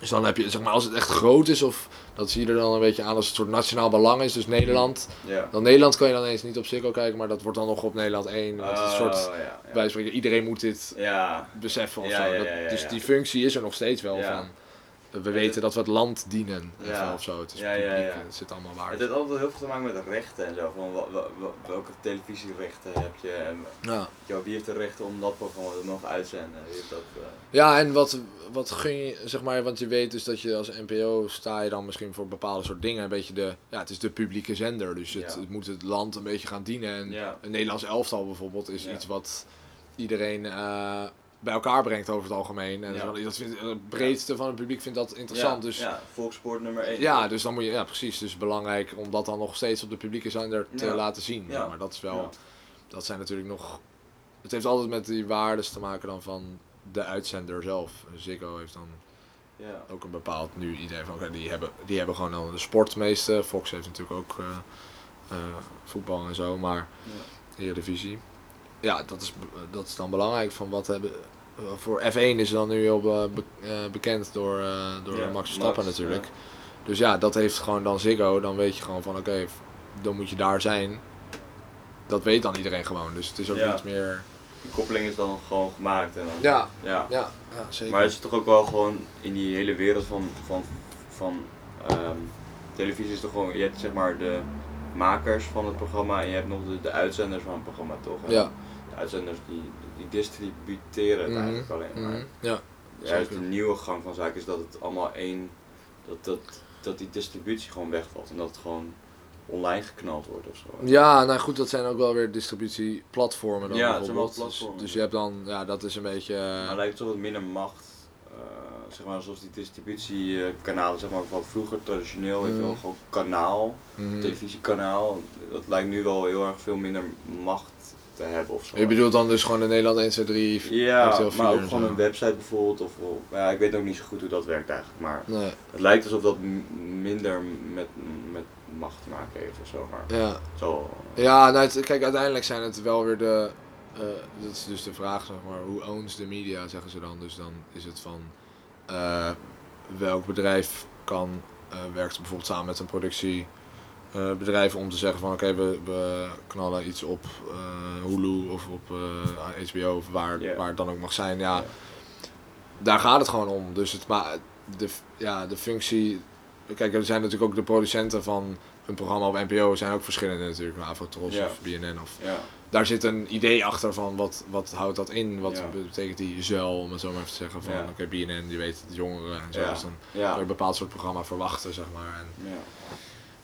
Dus dan heb je, zeg maar, als het echt groot is, of dat zie je er dan een beetje aan als het soort nationaal belang is, dus Nederland. Ja. Dan Nederland kan je dan eens niet op Ziggo kijken, maar dat wordt dan nog op Nederland 1. Want het is een soort, ja, ja. wij spreken, iedereen moet dit Ja. beseffen of zo. ja, Dat- dus die functie is er nog steeds wel Ja. van. We weten dat we het land dienen Ja. of zo. Het is Ja, ja, publiek, ja. het zit allemaal waar. Het heeft altijd heel veel te maken met rechten en zo. Van welke televisierechten heb je en Ja. wie heeft de rechten om dat programma te mogen uitzenden? Dat, eh, Ja, en wat, wat gun je, zeg maar, want je weet dus dat je als NPO sta je dan misschien voor bepaalde soort dingen een beetje de, ja, het is de publieke zender, dus het, moet het land een beetje gaan dienen. En Ja. een Nederlands elftal bijvoorbeeld is iets wat iedereen eh, bij elkaar brengt over het algemeen. En Ja. dat vindt, het breedste van het publiek vindt dat interessant. ja, dus ja, volkssport nummer 1. Ja, dus dan moet je, ja precies, dus belangrijk om dat dan nog steeds op de publieke zender te Ja. laten zien. Ja. Maar dat is wel, dat zijn natuurlijk nog, het heeft altijd met die waardes te maken dan van de uitzender zelf. Ziggo heeft dan Ja. ook een bepaald nu idee van, oké, die, hebben, die hebben gewoon dan de sport meeste. Fox heeft natuurlijk ook eh, eh, voetbal en zo, maar Ja. Eredivisie. Ja, dat is, dat is dan belangrijk van wat hebben... Voor F1 is dan nu heel be- eh, bekend door, eh, door Ja, Max Verstappen natuurlijk. ja. Dus ja, dat heeft gewoon dan Ziggo. Dan weet je gewoon van oké, dan moet je daar zijn. Dat weet dan iedereen gewoon. Dus het is ook Ja. niet meer... Die koppeling is dan gewoon gemaakt. En dan, Ja, ja. ja, ja zeker. Maar het is toch ook wel gewoon in die hele wereld van, van, van ehm, televisie is toch gewoon, je hebt zeg maar de makers van het programma en je hebt nog de, de uitzenders van het programma toch? Ja. De uitzenders die, die distributeren het Mhm, eigenlijk alleen maar. Mhm, Ja, Juist de nieuwe gang van zaken is dat het allemaal één, dat, dat, dat die distributie gewoon wegvalt en dat het gewoon online geknald wordt of zo. Ja, nou goed, dat zijn ook wel weer distributieplatformen dan Ja, het zijn wel bijvoorbeeld. Dus, platformen. dus je hebt dan, ja, dat is een beetje... eh, Maar lijkt toch wat minder macht. eh, zeg maar, zoals die distributiekanalen, zeg maar, van vroeger traditioneel, weet je wel, Mhm. gewoon kanaal, televisiekanaal, dat lijkt nu wel heel erg veel minder macht te hebben of zo. Je bedoelt dan dus gewoon in Nederland 1, 2, 3, Ja, maar 4 ook gewoon een website bijvoorbeeld, of, of- ja, ik weet ook niet zo goed hoe dat werkt eigenlijk, maar Nee, het lijkt alsof dat minder met, met macht te maken heeft of zo, maar ja. zo. Ja, nou, het- kijk, uiteindelijk zijn het wel weer de. eh, dat is dus de vraag, zeg maar, hoe owns de media, zeggen ze dan. Dus dan is het van eh, welk bedrijf kan, eh, werkt bijvoorbeeld samen met een productiebedrijf om te zeggen van oké, we, we knallen iets op eh, Hulu of op eh, HBO of waar, waar het dan ook mag zijn. Ja, daar gaat het gewoon om. Dus het, maar de, ja, de functie. Kijk, er zijn natuurlijk ook de producenten van een programma op NPO zijn ook verschillende natuurlijk. Avrotros Ja. of BNN. Of, daar zit een idee achter van wat, wat houdt dat in? Wat betekent die zuil, om het zo maar even te zeggen. Van oké, BNN, die weet het jongeren en zo. Ja. Dus dan kan je een bepaald soort programma verwachten, zeg maar. En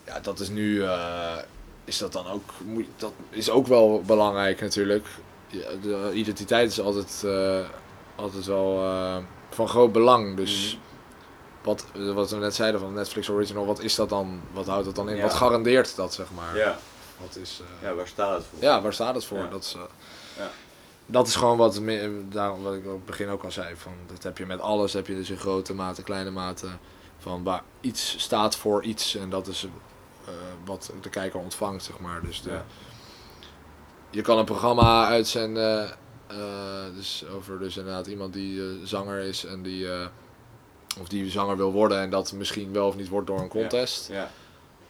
ja. dat is nu, eh, is dat dan ook, moet, dat is ook wel belangrijk natuurlijk. Ja, de identiteit is altijd, eh, altijd wel eh, van groot belang. Dus Mhm. wat, wat we net zeiden van Netflix Original, wat is dat dan? Wat houdt dat dan in? Ja. Wat garandeert dat, zeg maar? ja, Wat is, ja, waar staat het voor? ja, waar staat het voor? Ja. Dat, is, Ja. dat is gewoon wat, daarom wat ik op het begin ook al zei. Van, dat heb je met alles, heb je dus in grote mate, kleine mate. Van waar iets staat voor iets en dat is wat de kijker ontvangt, zeg maar. Dus de, Ja. je kan een programma uitzenden, eh, dus over dus inderdaad iemand die eh, zanger is en die, eh, of die zanger wil worden en dat misschien wel of niet wordt door een contest. Ja,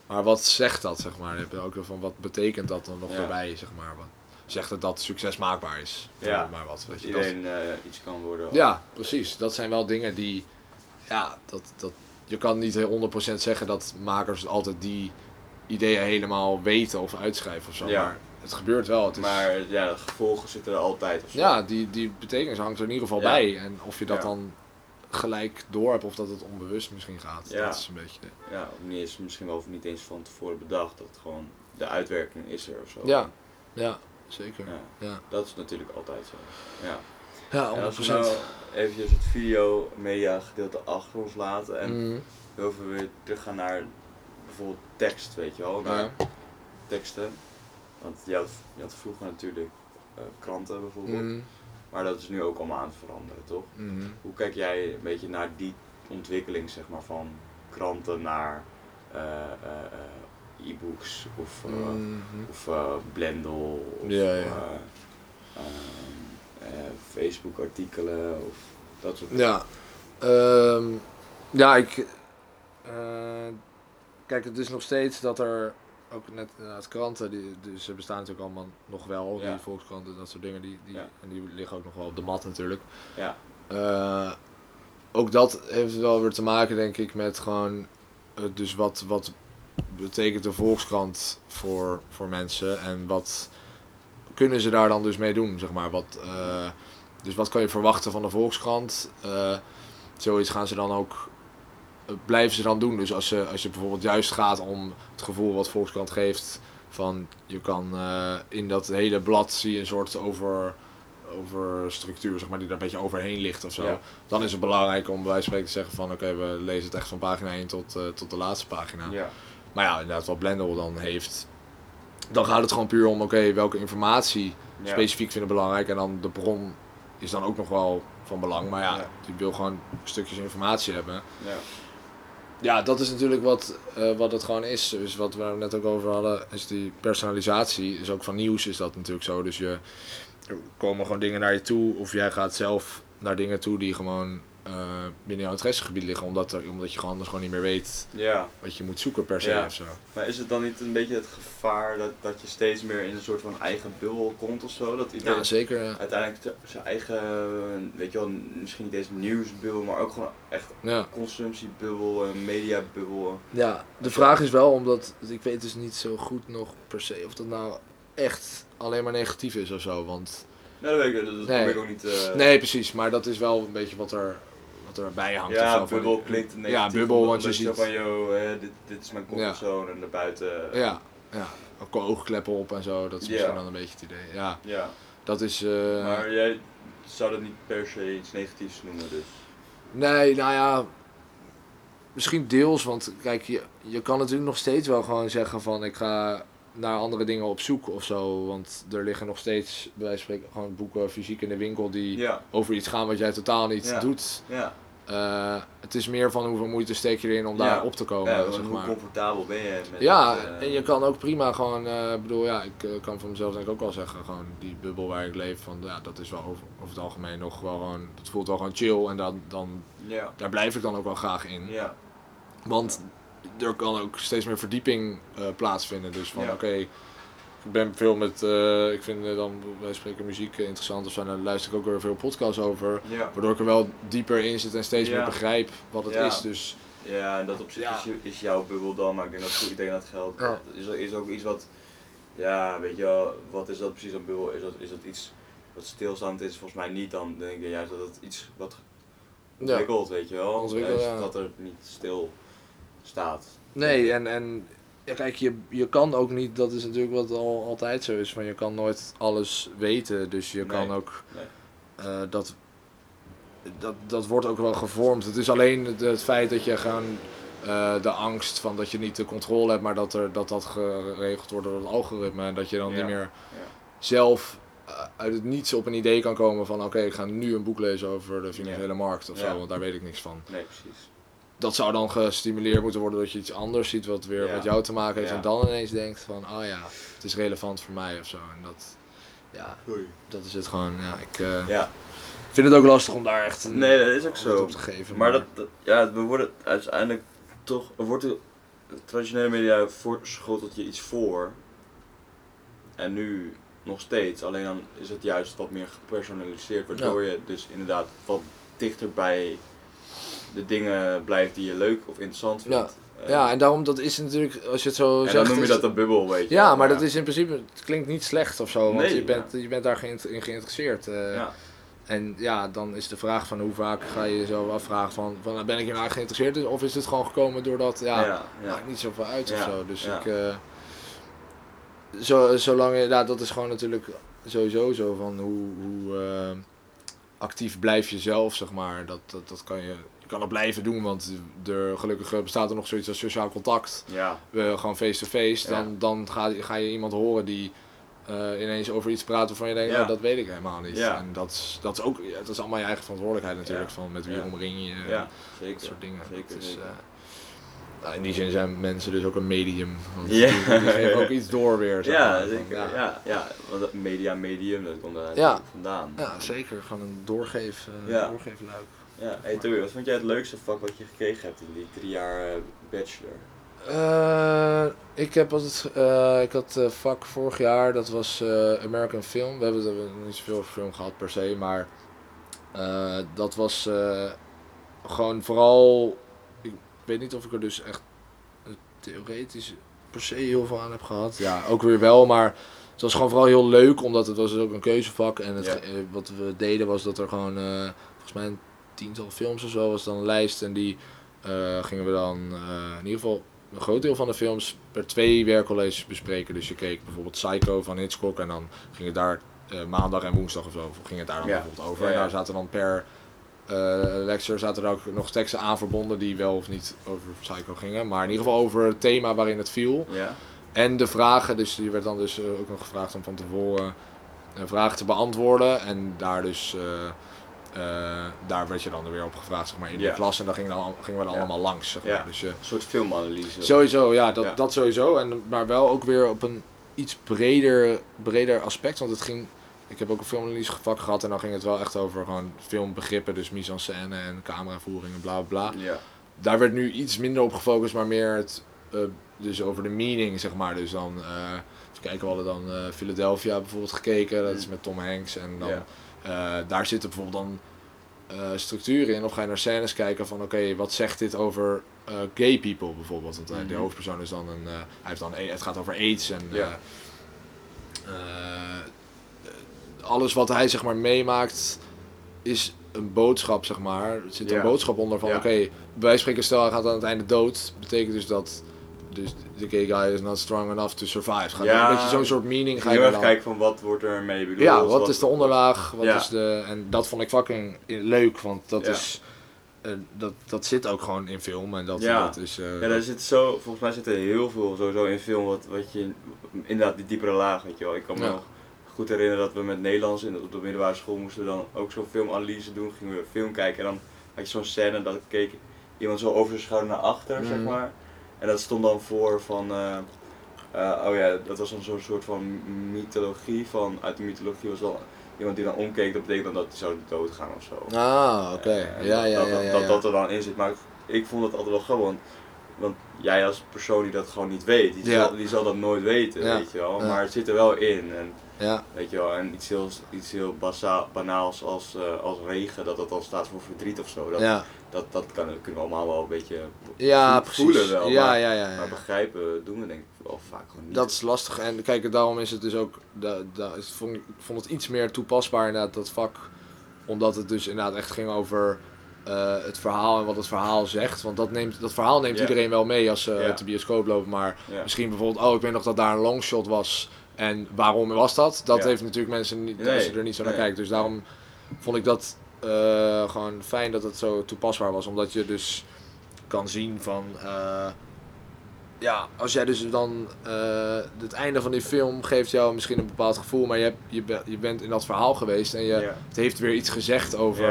Maar wat zegt dat, zeg maar? Je ook van wat betekent dat dan nog Ja. erbij, zeg maar? Wat, zegt het dat succes maakbaar is? Ja. Maar wat, dat je, dat- iedereen eh, iets kan worden. ja, precies. Dat zijn wel dingen die, ja, dat, dat, je kan niet 100% zeggen dat makers altijd die ideeën helemaal weten of uitschrijven of zo. Ja. Maar het gebeurt wel. Het is, Maar ja, de gevolgen zitten er altijd of zo. ja, die, die betekenis hangt er in ieder geval Ja. bij. En of je dat Ja. dan gelijk door hebt of dat het onbewust misschien gaat. Ja. Dat is een beetje... Ja, of niet eens, misschien wel niet eens van tevoren bedacht. Dat het gewoon de uitwerking is er of zo. Ja, ja, zeker. Ja, Ja, dat is natuurlijk altijd zo. Ja. ja, 100%. En als we nou eventjes het video media gedeelte achter ons laten en heel veel weer teruggaan naar bijvoorbeeld tekst, weet je wel, naar Ja. teksten. Want je had, je had vroeger natuurlijk eh, kranten bijvoorbeeld, Mhm. maar dat is nu ook allemaal aan het veranderen, toch? Mhm. Hoe kijk jij een beetje naar die ontwikkeling, zeg maar, van kranten naar eh, eh, e-books of, Mhm. of Blendel of Ja, ja. Facebook-artikelen of dat soort Ja, ehm, ja, ik. Kijk, het is nog steeds dat er ook net inderdaad kranten, die, dus ze bestaan natuurlijk allemaal nog wel, Ja. die volkskranten, dat soort dingen, die, die, Ja. en die liggen ook nog wel op de mat natuurlijk. Ja, Eh, ook dat heeft wel weer te maken, denk ik, met gewoon, eh, dus wat, wat betekent de volkskrant voor, voor mensen en wat kunnen ze daar dan dus mee doen, zeg maar. Wat, eh, dus wat kan je verwachten van de volkskrant? Zoiets gaan ze dan ook, blijven ze dan doen. Dus als, je als je bijvoorbeeld juist gaat om het gevoel wat volkskrant geeft, van je kan eh, in dat hele blad zie je een soort over over structuur, zeg maar, die daar een beetje overheen ligt of zo. Ja. Dan is het belangrijk om bij wijze van spreken te zeggen van oké, we lezen het echt van pagina 1 tot, eh, tot de laatste pagina. ja, Maar ja, inderdaad, wat Blendel dan heeft, dan gaat het gewoon puur om oké, welke informatie ja. specifiek vinden belangrijk. En dan de bron is dan ook nog wel van belang. Maar ja, Ja. die wil gewoon stukjes informatie hebben. ja. Ja, dat is natuurlijk wat, eh, wat het gewoon is. Dus wat we net ook over hadden, is die personalisatie. Is ook van nieuws is dat natuurlijk zo. Dus je, er komen gewoon dingen naar je toe. Of jij gaat zelf naar dingen toe die gewoon eh, binnen jouw interessegebied liggen. Omdat, er, omdat je gewoon anders gewoon niet meer weet ja. wat je moet zoeken per se Ja. of zo. Maar is het dan niet een beetje het gevaar dat, dat je steeds meer in een soort van eigen bubbel komt of zo? Dat iedereen Ja, zeker. ja. uiteindelijk te- zijn eigen, weet je wel, misschien niet eens nieuwsbubbel, maar ook gewoon echt consumptiebubbel, mediabubbel. Ja, de vraag is wel, omdat ik weet dus niet zo goed nog per se of dat nou echt alleen maar negatief is of zo. Want Nou, dat weet ik, dat, dat Nee. probeer ik ook niet eh, nee, precies, maar dat is wel een beetje wat er, erbij hangt. of Ja, zo, bubbel klinkt negatief. Ja, bubbel, want je ziet. van, yo, hè, dit, dit is mijn comfortzone en daarbuiten... Ja, ja. Ook oogkleppen op en zo, dat is Ja. misschien dan een beetje het idee. Ja, Ja, dat is. eh, maar jij zou dat niet per se iets negatiefs noemen, dus. Nee, nou ja, misschien deels, want kijk, je, je kan natuurlijk nog steeds wel gewoon zeggen van ik ga naar andere dingen op zoek of zo. Want er liggen nog steeds, bij wijze van spreken, gewoon boeken fysiek in de winkel die Ja, over iets gaan wat jij totaal niet Ja. doet. ja. Eh, het is meer van hoeveel moeite steek je erin om Ja. daar op te komen, ja zeg hoe maar. comfortabel ben je met Ja, het, eh, en je kan ook prima gewoon, ik bedoel, ja, ik kan van mezelf denk ik ook wel zeggen, gewoon die bubbel waar ik leef, van ja, dat is wel over, over het algemeen nog wel gewoon, dat voelt wel gewoon chill en dan, dan, Ja, daar blijf ik dan ook wel graag in. ja, Want er kan ook steeds meer verdieping plaatsvinden, dus van oké, ben veel met, eh, ik vind eh, dan, wij spreken muziek eh, interessant of zo, en daar luister ik ook weer veel podcasts over, ja. waardoor ik er wel dieper in zit en steeds Ja. meer begrijp wat het Ja. is, dus Ja, en dat op zich Ja. is, je- is jouw bubbel dan, maar ik denk dat, ik denk dat geldt. Ja. Is, is ook iets wat, ja, weet je wel, wat is dat precies een bubbel? Is dat, is dat iets wat stilstaand is? Volgens mij niet, dan denk ik juist dat het iets wat ja. ontwikkelt, weet je wel. Ontwikkeld, Dus ja. Dat er niet stil staat. Nee, en, en ja, kijk, je, je kan ook niet, dat is natuurlijk wat al, altijd zo is, van je kan nooit alles weten, dus je kan ook, nee. eh, dat, dat, dat wordt ook wel gevormd. Het is alleen het, het feit dat je gewoon eh, de angst van dat je niet de controle hebt, maar dat er, dat, dat geregeld wordt door het algoritme en dat je dan Ja, niet meer ja. zelf eh, uit het niets op een idee kan komen van oké, ik ga nu een boek lezen over de financiële markt of zo, want daar weet ik niks van Nee, precies. Dat zou dan gestimuleerd moeten worden dat je iets anders ziet wat weer Ja. met jou te maken heeft. Ja. En dan ineens denkt van, oh ja, het is relevant voor mij of zo. En dat, ja, dat is het gewoon. Ja, ik eh, Ja, vind het ook lastig om daar echt een nee, dat is ook zo. op te geven. Maar dat, dat- ja, we worden uiteindelijk toch, er wordt de traditionele media voor, schotelt je iets voor. En nu nog steeds, alleen dan is het juist wat meer gepersonaliseerd, waardoor je dus inderdaad wat dichter bij de dingen blijft die je leuk of interessant vindt. Eh, ja, en daarom, dat is natuurlijk, als je het zo en zegt... dan noem je dat een bubbel, weet je. ja, wel, maar dat is in principe, het klinkt niet slecht of zo, want Nee, je, bent, je bent daar in geïnteresseerd. eh. Ja, En ja, dan is de vraag van hoe vaak ga je jezelf afvragen van, van ben ik hier nou geïnteresseerd in? Of is het gewoon gekomen doordat, ja, ja, ja. maakt niet zoveel uit of Ja, zo. Dus ja. ik. eh, zo, zolang je, ja, dat is gewoon natuurlijk sowieso zo van hoe, hoe actief blijf je zelf, zeg maar. Dat, dat, dat kan je, je kan het blijven doen, want er, gelukkig bestaat er nog zoiets als sociaal contact. ja, eh, gewoon face-to-face. Dan, dan ga, ga je iemand horen die eh, ineens over iets praat waarvan je denkt, Ja. oh, dat weet ik helemaal niet. Ja. En dat is, dat is ook, dat is allemaal je eigen verantwoordelijkheid natuurlijk, van met wie omring je. ja, zeker. Dat soort dingen. Zeker, Het is, zeker. eh, nou, in die zin zijn mensen dus ook een medium. Want Ja. die, die geven ook iets door weer. zeg Ja, maar, zeker. Ja. Ja, ja, want dat media, medium, dat komt daar Ja. vandaan. Ja, zeker. Gewoon een doorgeef, eh, Ja. doorgeefluik. Ja, hey Toby, wat vond jij het leukste vak wat je gekregen hebt in die drie jaar eh, bachelor? Eh, ik heb altijd, eh, ik had eh, vak vorig jaar, dat was eh, American Film. We hebben het hebben niet zoveel over film gehad per se, maar eh, dat was eh, gewoon vooral, ik weet niet of ik er dus echt theoretisch per se heel veel aan heb gehad. Ja, ook weer wel, maar het was gewoon vooral heel leuk, omdat het was dus ook een keuzevak. En het, Ja. wat we deden was dat er gewoon, eh, volgens mij een tiental films of zo was dan een lijst. En die eh, gingen we dan eh, in ieder geval een groot deel van de films per twee werkcolleges bespreken. Dus je keek bijvoorbeeld Psycho van Hitchcock en dan ging het daar eh, maandag en woensdag of zo ging het daar dan Ja. bijvoorbeeld over. Ja, En daar zaten dan per lecture zaten er ook nog teksten aan verbonden die wel of niet over Psycho gingen. Maar in ieder geval over het thema waarin het viel. Ja? En de vragen, dus die werd dan dus ook nog gevraagd om van tevoren eh, vragen te beantwoorden. En daar dus, eh, daar werd je dan weer op gevraagd zeg maar, in Ja. de klas. En dan gingen, dan, gingen we dan Ja. allemaal langs. Zeg maar. Ja. Dus, eh, Een soort filmanalyse. sowieso, ja dat, dat sowieso. En, maar wel ook weer op een iets breder, breder aspect. Want het ging, ik heb ook een filmanalyse vak gehad. En dan ging het wel echt over gewoon filmbegrippen. Dus mise en scène en cameravoering en bla bla bla Ja. daar werd nu iets minder op gefocust, maar meer het, eh, dus over de meaning, zeg maar. Dus dan, even kijken, we hadden dan Philadelphia bijvoorbeeld gekeken, dat is met Tom Hanks. En dan, Eh, daar zitten bijvoorbeeld dan eh, structuren in. Of ga je naar scènes kijken van, oké, wat zegt dit over eh, gay people bijvoorbeeld? Want eh, de Mhm. hoofdpersoon is dan een, hij heeft dan, het gaat over AIDS en... Ja. alles wat hij zeg maar meemaakt is een boodschap zeg maar. Er zit een Ja. boodschap onder van Ja. oké, wij spreken stel hij gaat aan het einde dood. Betekent dus dat dus de gay guy is not strong enough to survive. Ga Ja. een beetje zo'n soort meaning ga je heel er erg kijken van wat wordt er mee bedoeld. Ja, wat is de onderlaag? Wat Ja. is de, en dat vond ik fucking leuk, want dat Ja. is eh, dat, dat zit ook gewoon in film en dat, Ja. dat is... eh, Ja, daar zit zo, volgens mij zit er heel veel sowieso in film wat, wat je, inderdaad die diepere laag, weet je wel. Ik kan me nog goed herinneren dat we met Nederlands in, op de middelbare school moesten dan ook zo'n filmanalyse doen. Gingen we film kijken en dan had je zo'n scène dat keek iemand zo over zijn schouder naar achter, zeg Mhm. maar. En dat stond dan voor van, eh, eh, oh ja, dat was dan zo'n soort van mythologie van, uit de mythologie was wel iemand die dan omkeek, dat betekent dan dat hij zou doodgaan of zo. Ah, oké. Eh, ja, dat- ja, dat, ja, ja, dat, dat er dan in zit. Maar ik, ik vond het altijd wel grappig, want, want jij als persoon die dat gewoon niet weet, die, Ja. zal, die zal dat nooit weten, weet je wel. Maar het zit er wel in. En, Ja, weet je wel, en iets heel, iets heel banaals als, als regen, dat dat dan staat voor verdriet of zo. Dat, ja. Dat, dat kan, kunnen we allemaal wel een beetje ja voelen wel. ja, maar, ja, ja, ja. maar begrijpen doen we denk ik wel vaak gewoon niet. Dat is lastig. En kijk, daarom is het dus ook. Da, da, ik vond, ik vond het iets meer toepasbaar inderdaad, dat vak. Omdat het dus inderdaad echt ging over eh, het verhaal en wat het verhaal zegt. Want dat, neemt, dat verhaal neemt iedereen wel mee als ze Ja. uit de bioscoop lopen. Maar misschien bijvoorbeeld, oh, ik weet nog dat daar een longshot was. En waarom was dat? Dat heeft natuurlijk mensen niet, Nee, als je er niet zo naar nee. kijkt. Dus daarom vond ik dat eh, gewoon fijn dat het zo toepasbaar was. Omdat je dus kan zien van. eh, ja, als jij dus dan. eh, het einde van die film geeft jou misschien een bepaald gevoel. Maar je, hebt, je, be- je bent in dat verhaal geweest. En je, het heeft weer iets gezegd over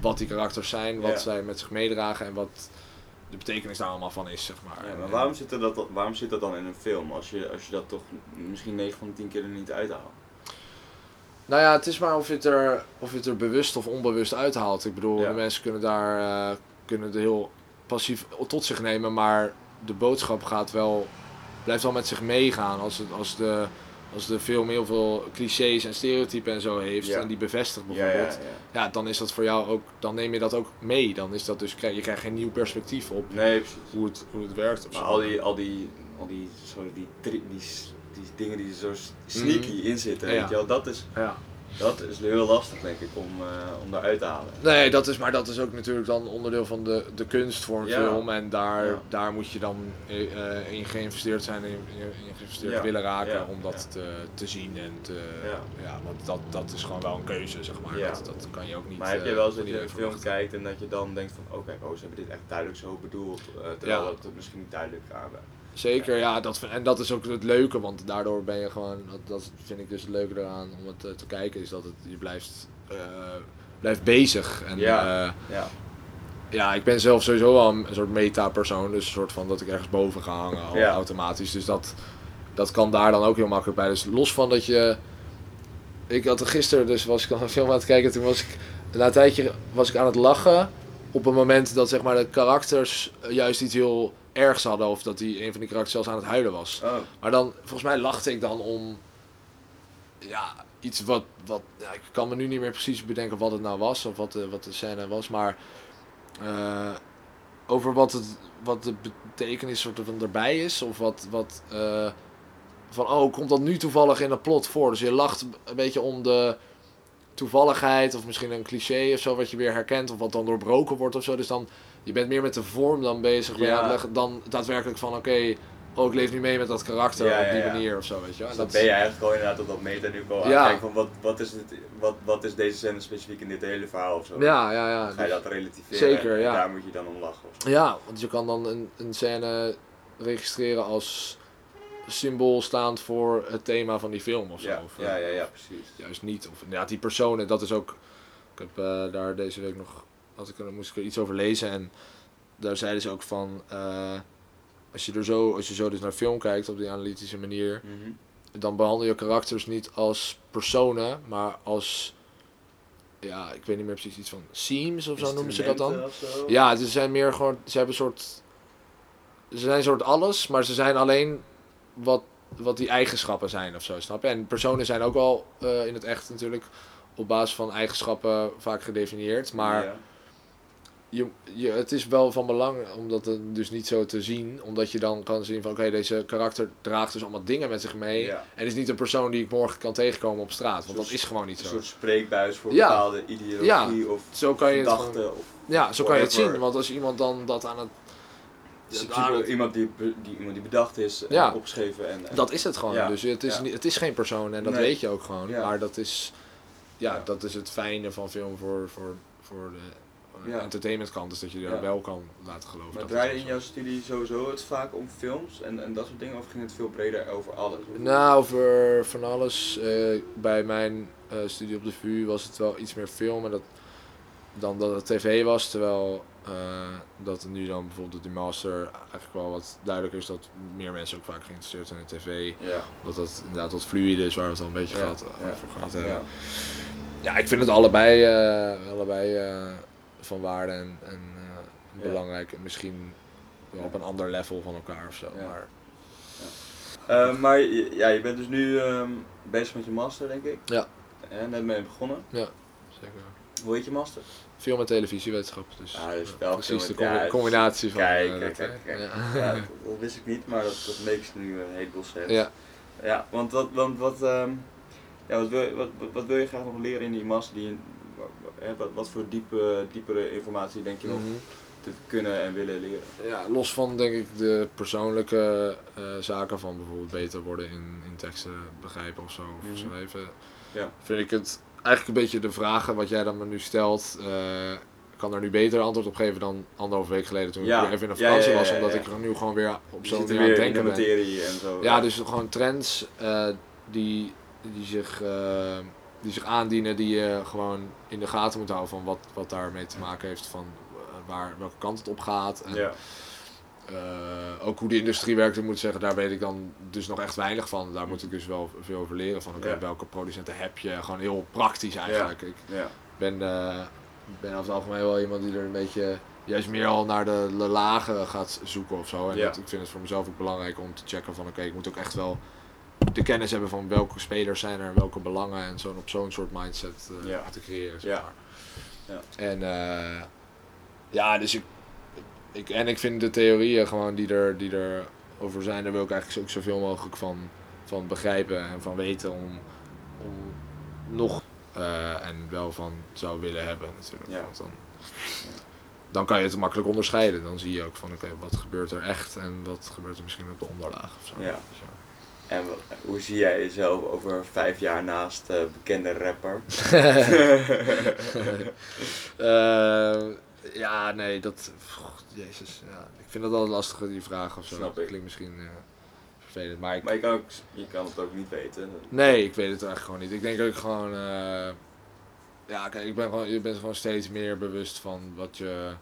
wat die karakters zijn. Wat zij met zich meedragen. En wat de betekenis daar allemaal van is, zeg maar. Ja, maar waarom zit, er dat, waarom zit dat dan in een film als je, als je dat toch misschien 9 van de 10 keer er niet uithaalt? Nou ja, het is maar of je het er, of je het er bewust of onbewust uithaalt. Ik bedoel, Ja. de mensen kunnen daar eh, kunnen het heel passief tot zich nemen, maar de boodschap gaat wel, blijft wel met zich meegaan. Als, het, als, de, als de film heel veel clichés en stereotypen en zo heeft Ja. en die bevestigt Ja, bijvoorbeeld, ja, ja, dan is dat voor jou ook, dan neem je dat ook mee. Dan is dat dus, je krijgt geen nieuw perspectief op Nee, hoe het, hoe het werkt. Maar al die, al die, al die, sorry, die, die, die dingen die er zo s- sneaky in zitten, weet je wel, dat is, ja. dat is heel lastig denk ik om, eh om daaruit te halen. Nee, dat is, maar dat is ook natuurlijk dan onderdeel van de, de kunst voor een Ja. film. En daar, Ja. daar moet je dan eh, in geïnvesteerd zijn en in, in geïnvesteerd Ja. willen raken om dat te, te zien. En te, Ja. want dat, dat is gewoon wel een keuze, zeg maar. Dat, dat kan je ook niet. Maar heb je wel eens van dat je een film kijkt en dat je dan denkt van, oh kijk, oh, ze hebben dit echt duidelijk zo bedoeld, terwijl het misschien niet duidelijk aan Zeker, ja. Dat, vind- en dat is ook het leuke, want daardoor ben je gewoon, dat, dat vind ik dus het leuke eraan om het eh, te kijken, is dat het, je blijft, eh, blijft bezig. En, Ja. eh, Ja, Ja, ik ben zelf sowieso wel een soort meta-persoon. Dus een soort van dat ik ergens boven ga hangen al Ja. automatisch. Dus dat, dat kan daar dan ook heel makkelijk bij. Dus los van dat je... Ik had er gisteren, dus was ik al een film aan het kijken. Toen was ik, na een tijdje was ik aan het lachen. Op een moment dat zeg maar de karakters juist iets heel ergs hadden. Of dat die een van die karakters zelfs aan het huilen was. oh, Maar dan, volgens mij lachte ik dan om ja, iets wat, wat ja, ik kan me nu niet meer precies bedenken wat het nou was of wat de, wat de scène was, maar eh, over wat, het, wat de betekenis soort van erbij is of wat, wat eh, van oh, komt dat nu toevallig in een plot voor? Dus je lacht een beetje om de toevalligheid of misschien een cliché of zo wat je weer herkent of wat dan doorbroken wordt of zo. Dus dan, je bent meer met de vorm dan bezig Ja. dan daadwerkelijk van oké, oh ik leef nu mee met dat karakter Ja, op die ja. manier of zo, weet je wel. dus dan ben je eigenlijk gewoon inderdaad op dat meta nu al aan Ja. van wat, wat, is dit, wat, wat is deze scène specifiek in dit hele verhaal of zo. Ja, ja, ja. Ga je Dus- dat relativeren Zeker, en ja. daar moet je dan om lachen. Of zo. ja, want je kan dan een, een scène registreren als symbool staand voor het thema van die film of zo. Ja, Of, eh, ja, ja, ja, precies. juist niet. Of ja, die personen, dat is ook. Ik heb eh, daar deze week nog. Had ik, moest ik er iets over lezen. En daar zeiden ze ook van. eh, als, je er zo, als je zo dus naar film kijkt op die analytische manier. Mhm. Dan behandel je karakters niet als personen, maar als. Ja, ik weet niet meer precies iets van. Seams of zo noemen ze dat dan. Ja, ze zijn meer gewoon. Ze hebben een soort. Ze zijn een soort alles, maar ze zijn alleen wat, wat die eigenschappen zijn of zo, snap je? En personen zijn ook wel eh, in het echt natuurlijk op basis van eigenschappen vaak gedefinieerd. Maar Ja. Je, je, het is wel van belang om dat dus niet zo te zien. Omdat je dan kan zien van oké, deze karakter draagt dus allemaal dingen met zich mee. Ja. En is niet een persoon die ik morgen kan tegenkomen op straat. Want dat is gewoon niet Een zo. soort spreekbuis voor Ja. bepaalde ideologie of Zo kan je het gedachten. Of, Ja, zo kan je het zien. Want als iemand dan dat aan het... Dus aan het- iemand, die, die, iemand die bedacht is en opgeschreven. En, en- Dat is het gewoon. Dus het is, niet, het is geen persoon en dat Nee. weet je ook gewoon. Maar dat is, ja, dat is het fijne van film voor, voor, voor, de, een Ja. entertainmentkant is dat je Ja. wel kan laten geloven. Maar draaide in jouw studie sowieso het vaak om films en, en dat soort dingen? Of ging het veel breder over alles? Nou, over van alles. eh, bij mijn eh, studie op de VU was het wel iets meer film en dat, dan dat het tv was. Terwijl eh, dat nu dan bijvoorbeeld de master eigenlijk wel wat duidelijker is dat meer mensen ook vaak geïnteresseerd zijn in tv. Ja. Dat dat inderdaad wat fluide is waar we het al een beetje Ja, gehad, ja, over ja. hebben. Ja, ik vind het allebei, allebei van waarde en, en eh, Ja. belangrijk. En misschien wel op een ander level van elkaar of zo. Ja. Maar Eh, maar ja, je bent dus nu ehm, bezig met je master, denk ik? Ja. En net mee begonnen. ja, zeker. Hoe heet je master? Film en televisiewetenschap. Dus, Ah, dus wel precies de ja, combinatie van. Kijk, kijk. Ja. Ja, dat, wist ik niet, maar dat, dat makes nu een heleboel sens. ja. Ja, want wat, want wat, ehm, ja, wat, wil, wat, wat- wil je graag nog leren in die master? Die, wat, wat voor diepe, diepere informatie denk je nog Mhm. te kunnen en willen leren? Ja, los van denk ik de persoonlijke eh, zaken van bijvoorbeeld beter worden in, in teksten begrijpen of zo, of Mhm. schrijven, Ja. vind ik het eigenlijk een beetje de vragen wat jij dan me nu stelt. ik kan er nu beter antwoord op geven dan anderhalf week geleden toen Ja. ik weer even in de vakantie ja, was, omdat ik er nu gewoon weer op zo'n er manier aan het de denken ben. en zo. Ja, dus gewoon trends eh, die, die, zich, die zich aandienen, die je gewoon in de gaten moet houden van wat, wat daarmee te maken heeft, van eh, waar, welke kant het op gaat. En, Ja, eh, ook hoe de industrie werkt, ik moet zeggen, daar weet ik dan dus nog echt weinig van. Daar moet ik dus wel veel over leren. Van oké, Ja. welke producenten heb je? Gewoon heel praktisch eigenlijk. Ik ja, ben, eh, ben over het algemeen wel iemand die er een beetje juist meer al naar de, de lagen gaat zoeken of zo. En dat, ik vind het voor mezelf ook belangrijk om te checken van oké, ik moet ook echt wel de kennis hebben van welke spelers zijn er en welke belangen en zo op zo'n soort mindset eh, Ja. te creëren. Zeg Ja. maar. Ja. En eh, ja, dus ik, ik, en ik vind de theorieën gewoon die er, die er over zijn, daar wil ik eigenlijk ook zoveel mogelijk van, van begrijpen en van weten om, om nog eh, en wel van zou willen hebben natuurlijk. Ja. Want dan, dan kan je het makkelijk onderscheiden. Dan zie je ook van oké, wat gebeurt er echt en wat gebeurt er misschien op de onderlaag of zo. Ja. Zo. En hoe zie jij jezelf over vijf jaar naast eh, bekende rapper? Eh, ja, nee, dat. goh, Jezus, ja. Ik vind dat altijd lastig, die vraag of zo. Snap Dat ik. klinkt misschien eh, vervelend, maar ik. Maar je kan, ook, je kan het ook niet weten. Nee, ik weet het eigenlijk gewoon niet. Ik denk dat ik gewoon. eh, ja, kijk, ik ben gewoon, je bent gewoon steeds meer bewust van wat je.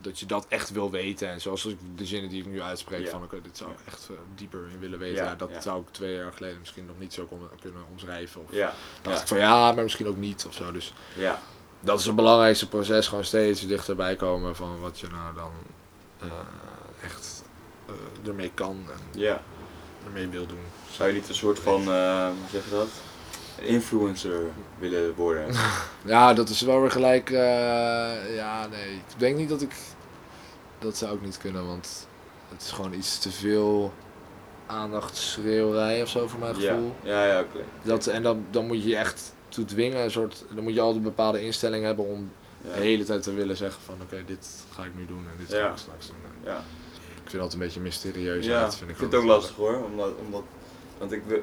Dat je dat echt wil weten. En zoals ik de zinnen die ik nu uitspreek, Ja. van oké, dit zou ik echt eh, dieper in willen weten. Ja, Ja, dat ja. zou ik twee jaar geleden misschien nog niet zo kon, kunnen omschrijven. Of Ja, dacht ja. ik van ja, maar misschien ook niet of zo. Dus ja, dat is het belangrijkste proces, gewoon steeds dichterbij komen van wat je nou dan eh, echt eh, ermee kan en ja. ermee wil doen. Zou je niet een soort van, hoe zeg je dat? Influencer willen worden? Ja, dat is wel weer gelijk. eh, ja, nee. Ik denk niet dat ik. Dat zou ik niet kunnen, want het is gewoon iets te veel aandachtsschreeuwerij of zo voor mijn ja, gevoel. ja, ja, oké. Dat, en dan, dan moet je je echt toe dwingen. Een soort, dan moet je altijd een bepaalde instelling hebben om Ja. de hele tijd te willen zeggen van oké, dit ga ik nu doen en dit Ja. ga ik straks doen. En Ja, Ik vind dat een beetje mysterieus. ja. vind ik vind het ook lastig hoor, omdat, omdat want ik wil,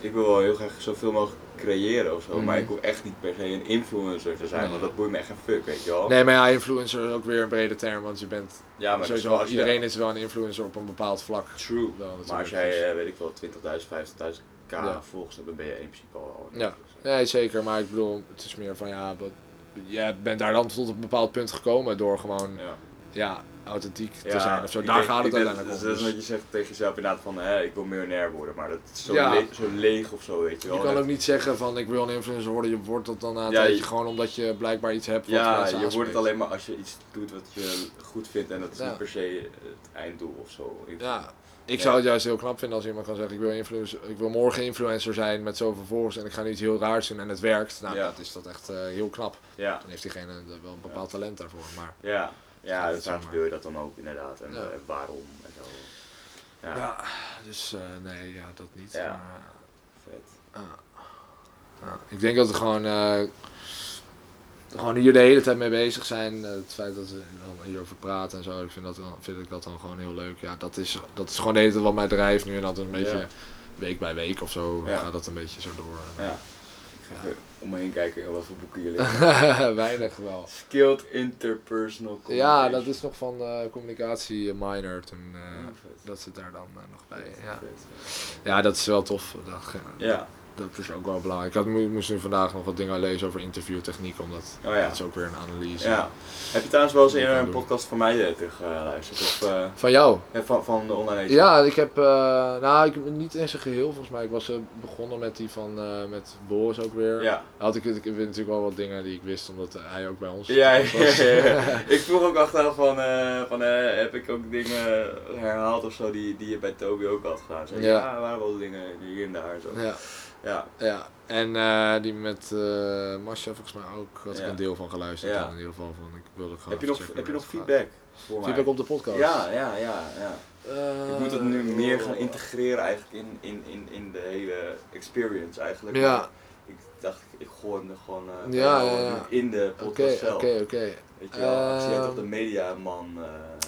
ik wil wel heel graag zoveel mogelijk creëren of zo, maar Mhm. ik wil echt niet per se een influencer te zijn, Nee. want dat boeit me echt een fuck, weet je wel. Nee, maar ja, influencer is ook weer een brede term, want je bent ja, maar sowieso, dus je- iedereen is wel een influencer op een bepaald vlak. True. Maar als jij, eh, weet ik wel, 20.000, 50.000 k Ja. dan ben je in principe al... Ja. Nee, zeker, maar ik bedoel, het is meer van ja, wat, jij bent daar dan tot een bepaald punt gekomen door gewoon Ja. ja, authentiek te zijn of zo. Daar denk- gaat het uiteindelijk om. Dat is Dus wat je zegt tegen jezelf inderdaad van, hè, ik wil miljonair worden, maar dat is zo, Ja. le- zo leeg of zo, weet je wel. je kan ook niet zeggen van ik wil een influencer worden, je wordt dat dan na een Ja, tijdje je- gewoon omdat je blijkbaar iets hebt wat Ja, je wordt het alleen maar als je iets doet wat je goed vindt en dat is niet per se het einddoel of zo. Ik- Ja, ik zou het juist heel knap vinden als iemand kan zeggen ik wil, influencer, ik wil morgen influencer zijn met zoveel volgers en ik ga nu iets heel raars doen en het werkt. Nou, Ja. dat is dat echt eh, heel knap. Ja, Dan heeft diegene wel een bepaald talent daarvoor. Maar ja, ja, zeg wil je dat dan ook inderdaad en eh, waarom en zo. Ja, ja, dus eh, nee, ja, dat niet. Ja. Maar, vet. Ja, ik denk dat we gewoon, eh, gewoon hier de hele tijd mee bezig zijn. Eh, het feit dat we dan hierover praten en zo, ik vind, dat, dan- vind ik dat dan gewoon heel leuk. Ja, dat is, dat is gewoon de hele tijd wat mij drijft nu en dat een beetje week bij week of zo Ja. gaat dat een beetje zo door. Ja. Ga even om me heen kijken en wat voor boeken hier liggen. Weinig wel. Skilled Interpersonal Ja, dat is nog van uh, communicatie minor. Toen, uh, Ja, vet. dat zit daar dan uh, nog bij. Ja. ja, dat is wel tof. Dat, Ja, dat is ook wel belangrijk. Ik moest nu vandaag nog wat dingen lezen over interviewtechniek, omdat oh ja. dat is ook weer een analyse. ja. Heb je trouwens wel eens eerder een doen. podcast van mij terug geluisterd? Of eh, Van jou? van, van de online? Ja, ik heb, eh, nou, ik heb niet in zijn geheel volgens mij. Ik was eh, begonnen met die van, eh, met Boris ook weer. Ja. Had ik, ik weet natuurlijk wel wat dingen die ik wist, omdat hij ook bij ons Ja, ja, was. ja, ja. ik vroeg ook achteraf van, eh, van eh, heb ik ook dingen herhaald of zo die, die je bij Toby ook had gedaan? Ja. ja. waren wel dingen hier en daar. Zo. ja. Ja. Ja, en eh, die met eh Masha volgens mij ook, had ik een deel van geluisterd. Ja. in ieder geval van, ik wilde gewoon Heb je nog, heb je nog feedback? Voor mij? Feedback op de podcast? Ja, ja, ja, ja. Eh, Ik moet het nu meer gaan integreren eigenlijk in, in, in, in de hele experience eigenlijk. Ja. Maar Ik dacht, ik gooi eh, Ja, gewoon ja, ja. in de podcast zelf. oké, oké. Weet je wel, ik zie toch de mediaman.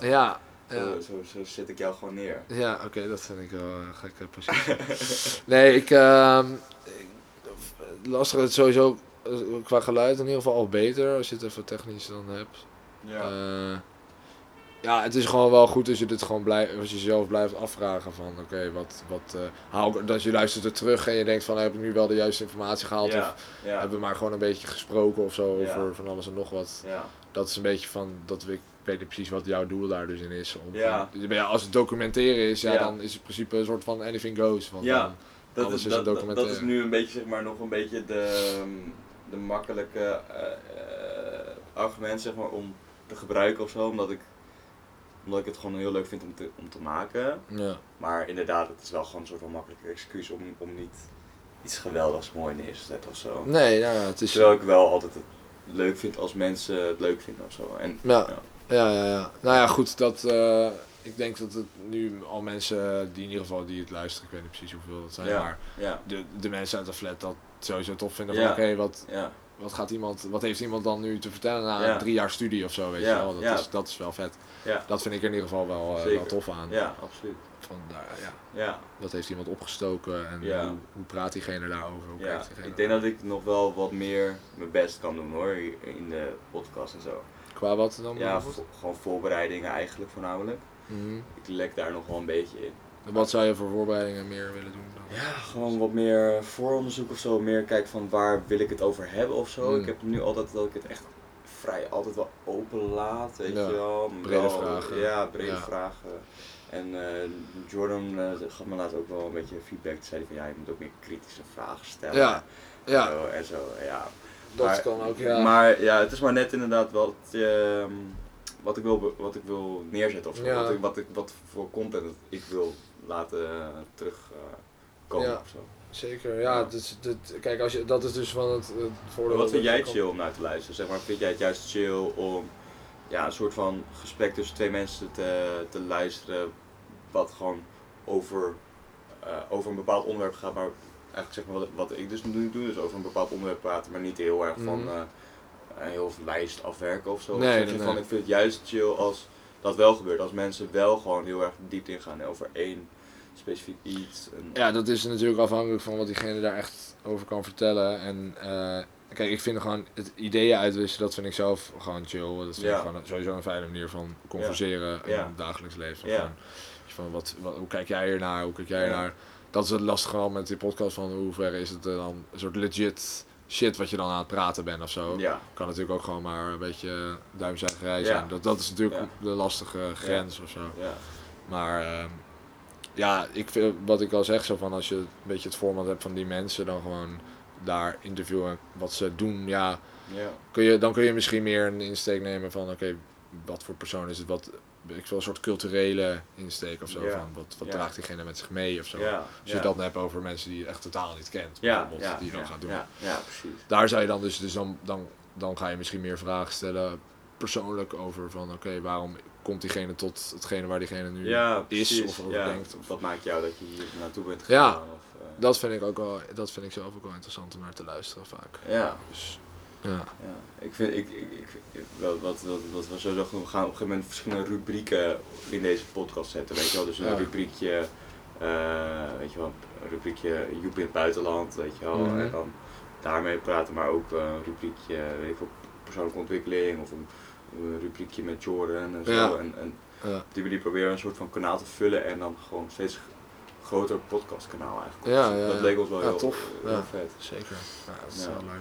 Ja, ja. zo, zo, zo zet ik jou gewoon neer. Ja, oké, dat vind ik wel een gekke positie. nee, ik, ehm ik lastig het sowieso eh, qua geluid in ieder geval al beter als je het even technisch dan hebt. Ja. Eh, ja, het is gewoon wel goed als je dit gewoon blijft, als je jezelf blijft afvragen van oké, wat, wat, eh, haal ik, dat je luistert er terug en je denkt van heb ik nu wel de juiste informatie gehaald ja, of ja, hebben we maar gewoon een beetje gesproken of zo Ja. over van alles en nog wat. ja, Dat is een beetje van, dat we, ik weet niet precies wat jouw doel daar dus in is. Om, Ja. van- ja, als het documenteren is, ja, Ja. dan is het in principe een soort van anything goes. Want Ja. dan- dat is, is dat, is nu een beetje, zeg maar, nog een beetje de, ehm, de makkelijke eh, argument, zeg maar, om te gebruiken of zo. Omdat ik, omdat ik het gewoon heel leuk vind om te, om te maken. ja. Maar inderdaad, het is wel gewoon een soort van makkelijke excuus om, om niet iets geweldigs mooi neer te zetten of zo. Nee, nou het is... Terwijl ik wel altijd het leuk vind als mensen het leuk vinden of zo. En, Ja. Ja, ja, ja. Nou ja, goed, dat... eh, ik denk dat het nu al mensen die in ieder geval die het luisteren, ik weet niet precies hoeveel dat zijn, Ja. maar ja, de, de mensen uit de flat dat sowieso tof vinden van Ja. oké, wat, wat gaat iemand, wat heeft iemand dan nu te vertellen na drie jaar studie of zo, weet je wel. Dat, is, dat is wel vet. Dat vind ik er in ieder geval wel, eh, wel tof aan. ja, absoluut. Van, daar, ja, Ja, wat heeft iemand opgestoken en hoe, hoe praat diegene daarover? Hoe ja. diegene ik denk dat ik nog wel wat meer mijn best kan doen hoor, in de podcast en zo. Qua wat dan? Ja, vo- gewoon voorbereidingen eigenlijk voornamelijk. Mhm. Ik lek daar nog wel een beetje in. Wat zou je voor voorbereidingen meer willen doen dan? Ja, gewoon wat meer vooronderzoek of zo. Meer kijken van waar wil ik het over hebben of zo. Mm. Ik heb nu altijd dat ik het echt vrij altijd wel open laat, weet Ja, je wel. brede Wel- vragen. Ja, brede Ja. vragen. En eh, Jordan eh, gaf me laatst ook wel een beetje feedback. Toen zei hij van ja, je moet ook meer kritische vragen stellen. Ja, ja. Zo, en zo, ja. Dat Maar- kan ook, ja. Maar ja, het is maar net inderdaad wat, ehm, wat, ik, wil, wat ik wil neerzetten of zo. Ja. Wat, ik, wat, ik, wat voor content ik wil laten terugkomen komen Ja. of zo. Zeker, ja. Is, dat, kijk, als je, dat is dus van het, het voordeel. wat vind jij chill om naar te luisteren? Zeg maar, vind jij het juist chill om ja, een soort van gesprek tussen twee mensen te, te luisteren wat gewoon over, eh, over een bepaald onderwerp gaat, maar eigenlijk zeg maar wat, wat ik dus nu doe, dus over een bepaald onderwerp praten, maar niet heel erg van Mhm. eh, een heel lijst afwerken of zo. Nee, van, ik vind het juist chill als dat wel gebeurt, als mensen wel gewoon heel erg diep ingaan over één specifiek iets. En, Ja, dat is natuurlijk afhankelijk van wat diegene daar echt over kan vertellen. En eh, kijk, ik vind gewoon het ideeën uitwisselen, dat vind ik zelf gewoon chill. Dat vind Ja. ik gewoon sowieso een fijne manier van converseren in Ja. het dagelijks leven. Van, van wat, wat, hoe kijk jij hiernaar, hoe kijk jij Ja. Dat is het lastige met die podcast van hoe ver is het dan een soort legit shit wat je dan aan het praten bent of zo. ja. Kan natuurlijk ook gewoon maar een beetje duimzuigerij Ja. zijn. Dat, dat is natuurlijk Ja. de lastige grens of zo. ja. Maar ehm, ja, ik vind, wat ik al zeg, zo van als je een beetje het format hebt van die mensen, dan gewoon daar interviewen wat ze doen. Ja, ja. kun je, dan kun je misschien meer een insteek nemen van oké, wat voor persoon is het? Wat, ik wil een soort culturele insteek of zo. Ja. Van wat, wat Ja. draagt diegene met zich mee of zo. Ja, Als je ja. dat hebt over mensen die je echt totaal niet kent, ja, bijvoorbeeld, ja, die je dan ja, gaat doen. Ja, ja, precies. Daar zou je dan dus, dus dan, dan, dan ga je misschien meer vragen stellen persoonlijk over van oké, waarom komt diegene tot hetgene waar diegene nu ja, is of over ja. denkt. Of, Wat maakt jou dat je hier naartoe bent Ja. gegaan? Of, eh, dat vind ik ook wel, dat vind ik zelf ook wel interessant om naar te luisteren vaak. ja, Dus ja. ja. Ik vind, ik, ik, wat, wat, wat, we sowieso gaan, we gaan op een gegeven moment verschillende rubrieken in deze podcast zetten, weet je wel. Dus een Ja. rubriekje, eh, weet je wel, een rubriekje Joep in het buitenland, weet je wel. Mhm. En dan daarmee praten, maar ook eh, een rubriekje, weet ik wel, persoonlijke ontwikkeling of een, een rubriekje met Jordan en zo. Ja. En, en Ja. die manier proberen we een soort van kanaal te vullen en dan gewoon steeds groter podcastkanaal eigenlijk. Ja, ja, dat leek ons wel Ja, heel, tof. heel Ja. vet. Zeker. Ja, dat is Ja. wel leuk.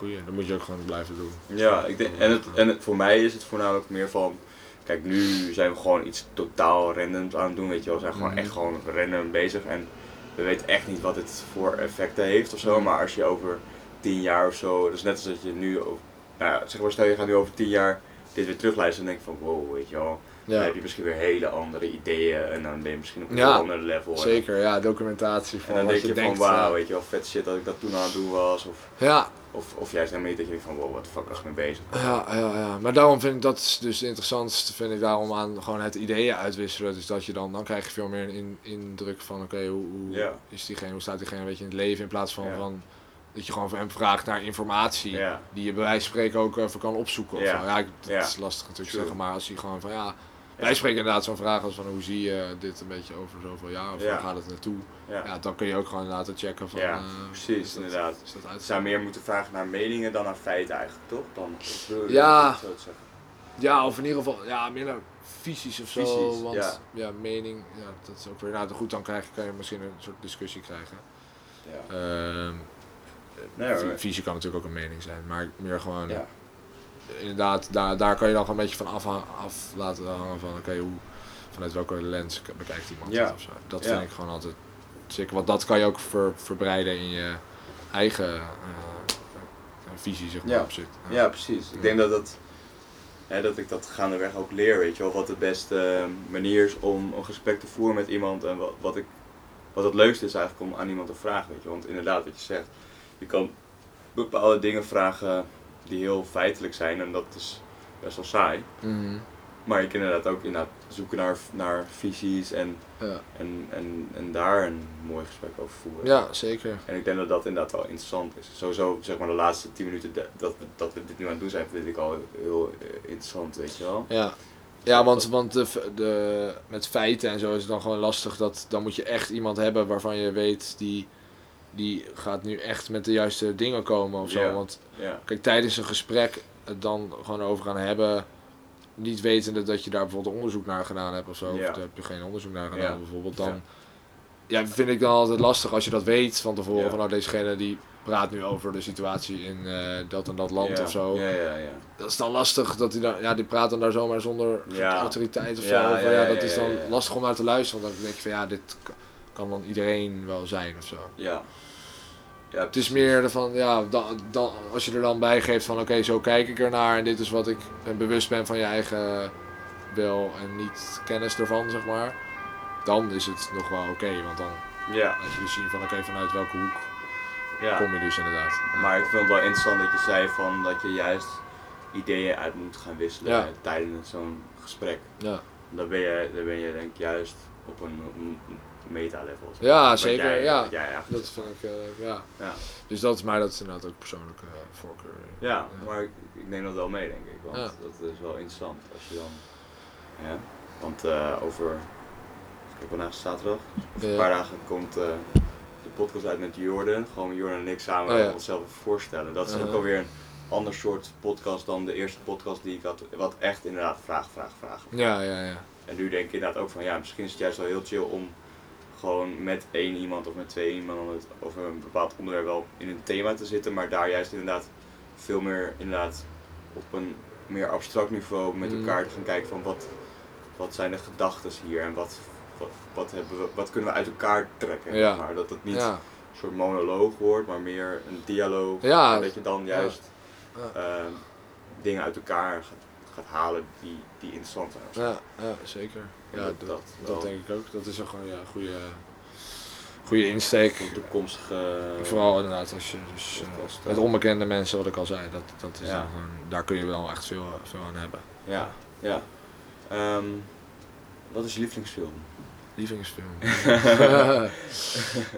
Goeie, dat moet je ook gewoon blijven doen. Ja, ik denk, en, het, en het, voor mij is het voornamelijk meer van, kijk nu zijn we gewoon iets totaal randoms aan het doen, weet je wel. We zijn gewoon Mhm. echt gewoon random bezig en we weten echt niet wat dit voor effecten heeft of zo. Mhm. Maar als je over tien jaar of zo, dus net als dat je nu, over, nou ja, zeg maar stel je gaat nu over tien jaar dit weer terugluisteren en denk je van wow, weet je wel. Dan heb je misschien weer hele andere ideeën en dan ben je misschien op een Ja, ander level. En- zeker. Ja, documentatie En van dan wat denk je, je denkt. van wauw, weet je wel, vet shit dat ik dat toen aan het doen was. Of, Ja, of, of juist niet dat je denkt van wow, wat fuck was ik mee bezig. Ja, ja, ja. Maar daarom vind ik dat is dus het interessantste vind ik daarom aan gewoon het ideeën uitwisselen. Dus dat je dan, dan krijg je veel meer een in, indruk van oké, hoe, hoe Ja. is diegene, hoe staat diegene een beetje in het leven in plaats van, Ja. van dat je gewoon van hem vraagt naar informatie Ja. die je bij wijze van spreken ook even kan opzoeken. Of Ja. zo. ja, dat is lastig natuurlijk te zeggen, maar als je gewoon van ja, wij spreken inderdaad zo'n vraag als van hoe zie je dit een beetje over zoveel jaar of waar gaat het naartoe? Ja. Dan kun je ook gewoon laten checken van Ja, eh, precies, is dat- inderdaad. Is dat Je uit? zou meer moeten vragen naar meningen dan naar feiten eigenlijk, toch? Dan, je Ja. dat zo te zeggen? Ja, of in ieder geval, ja, meer naar visies of zo. Visies, want ja. ja. mening, ja, dat is ook weer. Nou, goed, dan krijg je, kan je misschien een soort discussie krijgen. Ja. Ehm, Nee, visie kan natuurlijk ook een mening zijn, maar meer gewoon, Ja. Inderdaad, daar, daar kan je dan gewoon een beetje van af, af laten hangen van, oké, hoe, vanuit welke lens bekijkt iemand Ja. of zo. Dat vind ik gewoon altijd zeker, want dat kan je ook ver, verbreiden in je eigen eh, visie, zeg maar, Ja. op zich. ja, precies. Ik denk dat, dat, hè, dat ik dat gaandeweg ook leer, weet je wel. Wat de beste eh, manier is om een gesprek te voeren met iemand. En wat, wat, ik, wat het leukste is eigenlijk om aan iemand te vragen, weet je. Want inderdaad, wat je zegt, je kan bepaalde dingen vragen die heel feitelijk zijn. En dat is best wel saai. Mhm. Maar je kan inderdaad ook inderdaad zoeken naar, naar visies en, ja. en, en, en daar een mooi gesprek over voeren. ja, zeker. En ik denk dat dat inderdaad wel interessant is. Sowieso, zeg maar, de laatste 10 minuten dat we, dat we dit nu aan het doen zijn, vind ik al heel eh, interessant, weet je wel. Ja, ja want, want de, de, met feiten en zo is het dan gewoon lastig. Dat, dan moet je echt iemand hebben waarvan je weet die, die gaat nu echt met de juiste dingen komen of zo. Ja. Want Ja, kijk, tijdens een gesprek het dan gewoon over gaan hebben. Niet wetende dat je daar bijvoorbeeld onderzoek naar gedaan hebt of zo. Ja. Of daar heb je geen onderzoek naar gedaan bijvoorbeeld. Dan Ja. vind ik dan altijd lastig als je dat weet van tevoren. Van nou, dezegene die praat nu over de situatie in eh, dat en dat land of zo Ja, ja, ja. dat is dan lastig dat hij dan, ja, die praat dan daar zomaar zonder autoriteit of Ja, zo. Of, ja, dat is dan lastig om naar te luisteren, want dan denk je van ja, dit kan dan iedereen wel zijn of zo. Ja. Ja Het is meer van, ja, dan, dan, als je er dan bij geeft van oké, zo kijk ik ernaar en dit is wat ik ben bewust ben van je eigen wil en niet kennis ervan, zeg maar. Dan is het nog wel oké, want dan Ja, laat je dus zien van oké, vanuit welke hoek ja. kom je dus inderdaad. Maar ik vind het wel interessant dat je zei van dat je juist ideeën uit moet gaan wisselen Ja. tijdens zo'n gesprek. Ja, Dan ben je, dan ben je denk ik juist op een, op een meta-level. ja zeker. jij- ja, dat vind ik, eh, ja. Ja. Dus dat is, maar dat is inderdaad ook persoonlijke eh, voorkeur. Ja, maar ik, ik neem dat wel mee, denk ik. Want Ja. dat is wel interessant als je dan. Ja, want eh, over. Kijk, vandaag zaterdag. Over een paar dagen komt eh, de podcast uit met Jordan. Gewoon Jordan en ik samen Oh, onszelf voorstellen. Dat is ook alweer een ander soort podcast dan de eerste podcast die ik had. Wat echt inderdaad vraag, vraag, vraag. Ja, ja, ja. En nu denk ik inderdaad ook van ja, misschien is het juist wel heel chill om gewoon met één iemand of met twee iemand over een bepaald onderwerp wel in een thema te zitten, maar daar juist inderdaad veel meer inderdaad op een meer abstract niveau met Mm. elkaar te gaan kijken van wat, wat zijn de gedachten hier en wat, wat, wat, hebben we, wat kunnen we uit elkaar trekken. Ja. Maar dat het niet Ja, een soort monoloog wordt, maar meer een dialoog. Ja. En dat je dan juist ehm, dingen uit elkaar gaat, gaat halen die, die interessant zijn. ja, ja zeker. Ja, dat- dat, dat dat, wel. denk ik ook. Dat is ook gewoon ja, een goede, goede insteek. Voor toekomstige. Vooral inderdaad als je dus, eh, met eh, onbekende mensen, wat ik al zei, dat, dat is Ja. gewoon, daar kun je wel echt veel, veel aan hebben. Ja, ja. Ehm, wat is je lievelingsfilm? Lievelingsfilm.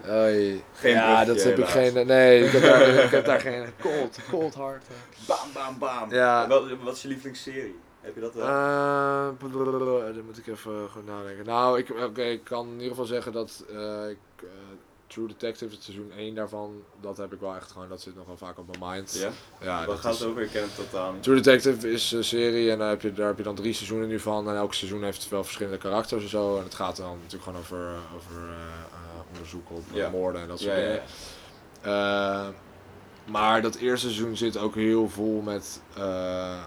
Oei. Geen ja, dat heb ik geen. Nee, ik heb daar, ik heb daar geen. Cold, cold hard. eh. Bam, bam, bam. Ja. Wat, wat is je lievelingsserie? Heb je dat wel? Eh, blablabla, dan moet ik even goed nadenken. Nou, ik, oké, ik kan in ieder geval zeggen dat eh, ik, eh, True Detective, het seizoen 1 daarvan, dat heb ik wel echt gewoon, dat zit nog wel vaak op mijn mind. Ja? Ja, Wat gaat het over? Ik ken het totaal niet. True Detective is een serie en daar heb, je, daar heb je dan drie seizoenen nu van. En elk seizoen heeft wel verschillende karakters en zo. En het gaat dan natuurlijk gewoon over, over eh, eh, onderzoek op eh, Ja. moorden en dat soort Ja, dingen. ja. Maar dat eerste seizoen zit ook heel vol met eh,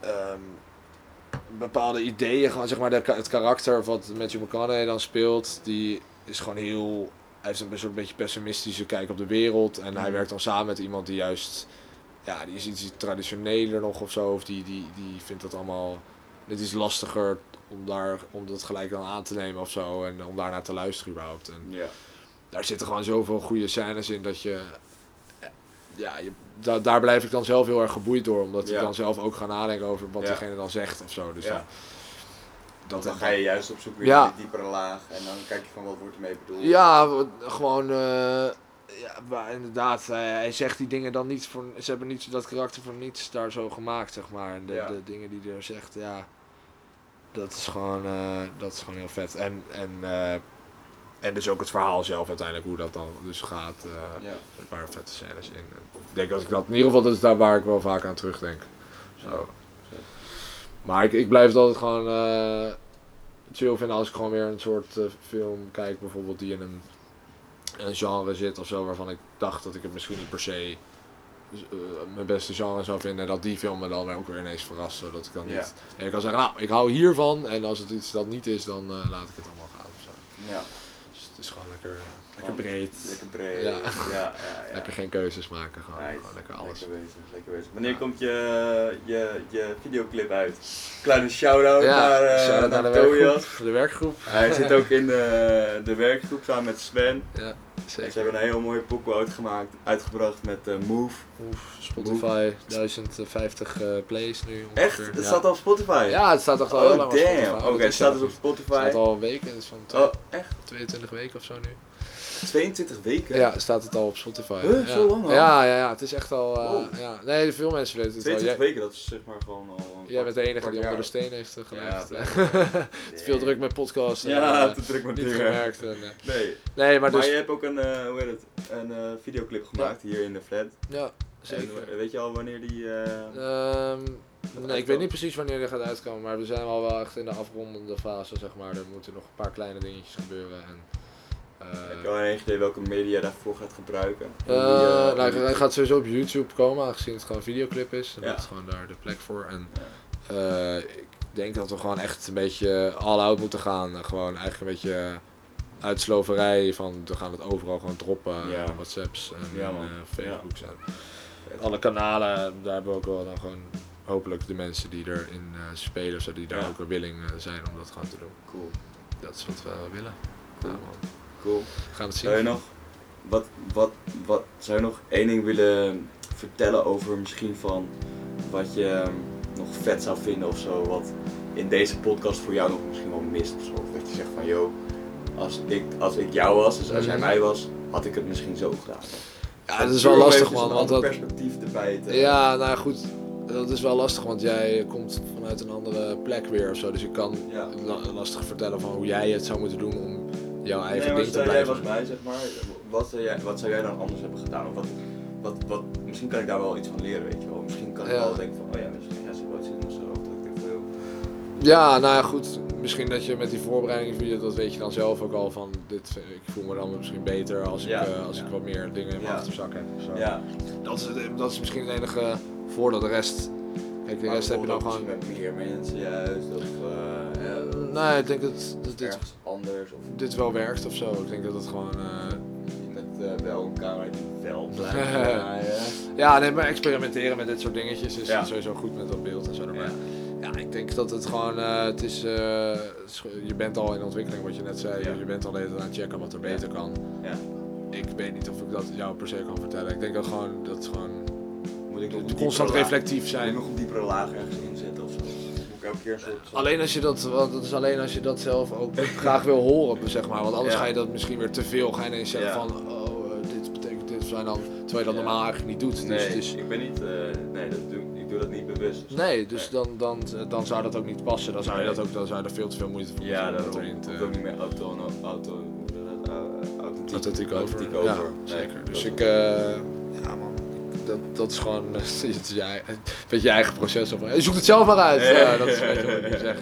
ehm, bepaalde ideeën. Gewoon, zeg maar, de, het karakter wat Matthew McConaughey dan speelt, die is gewoon heel. Hij heeft een soort beetje pessimistische kijk op de wereld. En hij Mhm. werkt dan samen met iemand die juist. Ja, die is iets traditioneler nog of zo. Of die, die, die vindt dat allemaal. Het is lastiger om, daar, om dat gelijk dan aan te nemen of zo. En om daarnaar te luisteren überhaupt. En Ja. daar zitten gewoon zoveel goede scènes in dat je. Ja, je, da- daar blijf ik dan zelf heel erg geboeid door. Omdat Ja. ik dan zelf ook ga nadenken over wat Ja. diegene dan zegt of zo. Dus Ja. dan, Want dan ga je juist op zoek naar Ja. die diepere laag en dan kijk je van wat wordt ermee bedoeld. Ja, gewoon. eh, ja, maar inderdaad, hij, hij zegt die dingen dan niet voor. Ze hebben niet dat karakter voor niets daar zo gemaakt, zeg maar. En de, Ja. de dingen die hij er zegt, ja. Dat is gewoon, eh, dat is gewoon heel vet. En, en, eh, en dus ook het verhaal zelf uiteindelijk, hoe dat dan dus gaat. eh, Ja. een paar vette scènes in. Ik denk dat ik dat, in ieder geval, dat is daar waar ik wel vaak aan terugdenk. Zo. Maar ik, ik blijf het altijd gewoon eh, chill vinden als ik gewoon weer een soort eh, film kijk, bijvoorbeeld die in een, in een genre zit of zo, waarvan ik dacht dat ik het misschien niet per se eh, mijn beste genre zou vinden. En dat die film me dan weer ook weer ineens verrast, zodat ik dan niet... En ik kan zeggen, nou, ik hou hiervan en als het iets dat niet is, dan eh, laat ik het allemaal gaan of zo. Ja. Het is gewoon lekker, lekker breed. Lekker breed. Ja. Ja. Ja, ja, Lekker geen keuzes maken, gewoon, Nice. gewoon lekker alles. Lekker bezig, lekker bezig. Wanneer Ja. komt je, je, je videoclip uit? Kleine shout-out Ja, naar, eh shout-out naar, naar de Tobias. werkgroep. De werkgroep. Hij zit ook in de, de werkgroep samen met Sven. Ja, zeker. ze hebben een heel mooie pokoe uitgemaakt, uitgebracht met eh, Move. Oef, Spotify, 1050 eh, plays nu. Echt? Het ja. staat al op Spotify? Ja, het staat toch al heel Oh lang op Spotify. damn. Oké, het staat dus op Het Spotify. staat al een week, het is van Oh, echt? 22 weken of zo nu. 22 weken? Ja, staat het al op Spotify. Huh, ja. zo lang al? Ja, ja, ja, het is echt al... eh, Wow. ja. Nee, veel mensen weten het wel. 22 Jij, weken, dat is zeg maar gewoon al... jij bent de enige die onder de steen heeft eh, gelegd. Ja, Ja, veel druk met podcasts. en, Ja, eh, te druk met dingen. gemerkt. En, eh, Nee, nee, maar maar, dus... je hebt ook een, eh, hoe heet het, een eh, videoclip gemaakt hier in de flat. Ja, zeker. eh, weet je al wanneer die... eh, Ehm, nee, ik weet niet precies wanneer die gaat uitkomen, maar we zijn al wel echt in de afrondende fase, zeg maar. Er moeten nog een paar kleine dingetjes gebeuren. En, eh, heb je al een idee welke media daarvoor gaat gebruiken? Eh, die, eh, nou, hoe hij gaat sowieso op YouTube komen, aangezien het gewoon een videoclip is. En Ja. dat is gewoon daar de plek voor. En eh, ik denk dat we gewoon echt een beetje all-out moeten gaan. Gewoon eigenlijk een beetje uitsloverij van we gaan het overal gewoon droppen. Ja. Whatsapps en Ja, eh, Facebooks en alle kanalen. Daar hebben we ook wel dan gewoon hopelijk de mensen die erin eh spelen, of zo, die daar ook willing eh, zijn om dat gewoon te doen. Cool, Dat is wat we willen. Cool. Ja, man. cool. We gaan het Zou je nog, wat, wat, wat, zou je nog één ding willen vertellen over misschien van wat je ehm, nog vet zou vinden of zo, wat in deze podcast voor jou nog misschien wel mist of zo? Of dat je zegt van, yo, als ik, als ik jou was, dus als jij Mhm. mij was, had ik het misschien zo gedaan. Ja, dat is wel lastig eventjes man, want dat, perspectief erbij te... Ja, nou goed. Dat is wel lastig, want jij komt vanuit een andere plek weer of zo. Dus ik kan Ja. lastig vertellen van hoe jij het zou moeten doen om jouw eigen nee, ding te stel jij blijven. was mij, zeg maar, wat zou jij, wat zou jij dan anders hebben gedaan? Of wat, wat, wat, misschien kan ik daar wel iets van leren, weet je wel. Misschien kan ik Ja. wel denken van, oh ja, misschien ze wel iets in of zo. Ja, nou ja, goed. Misschien dat je met die voorbereiding video, dat weet je dan zelf ook al van, dit, ik voel me dan misschien beter als, Ja, ik, eh, als ja. ik wat meer dingen in mijn Ja. achterzak heb. zo. Ja, Dat, is, het- dat is misschien het enige voordeel. De rest, kijk, de Maar rest heb je dan gewoon... Met meer mensen juist, of uh, Eh, nee, ik denk dat, dat dit, ergens anders, of dit wel werkt of zo. Ik denk dat het gewoon... met wel een camera die wel blijft draaien. Ja, nee, maar experimenteren met dit soort dingetjes is Ja. sowieso goed met dat beeld en zo. Ja. Maar ja, ik denk dat het gewoon, eh, het is, eh, je bent al in ontwikkeling wat je net zei. Ja. Je bent al tijd aan het checken wat er Ja. beter kan. Ja. Ik weet niet of ik dat jou per se kan vertellen. Ik denk dat gewoon, dat gewoon Moet ik nog constant reflectief Moet zijn. ik nog een diepere laag ergens elke keer een soort... soort- Alleen als je dat, want dat is alleen als je dat zelf ook graag wil horen, zeg maar. Want anders Ja. ga je dat misschien weer te veel. Ga je ineens zeggen Ja. van, oh, eh, dit betekent dit. en dan, terwijl je dat Ja. normaal eigenlijk niet doet. Dus, Nee, dus, ik ben niet, eh, nee, dat doe, ik doe dat niet bewust. Nee, dus dan, dan, dan zou dat ook niet passen. Dan zou je, dat ook, dan zou je er veel te veel moeite voor Ja, moeten daarom. te... ook niet meer auto, auto, dat eh, authentiek, authentiek over. authentiek Ja, over. Nee, zeker. dat Dus ik, dat, dat is gewoon eh, je, een beetje je eigen proces. Of, je zoekt het zelf maar uit. Ja, dat is een beetje wat ik nu zeg.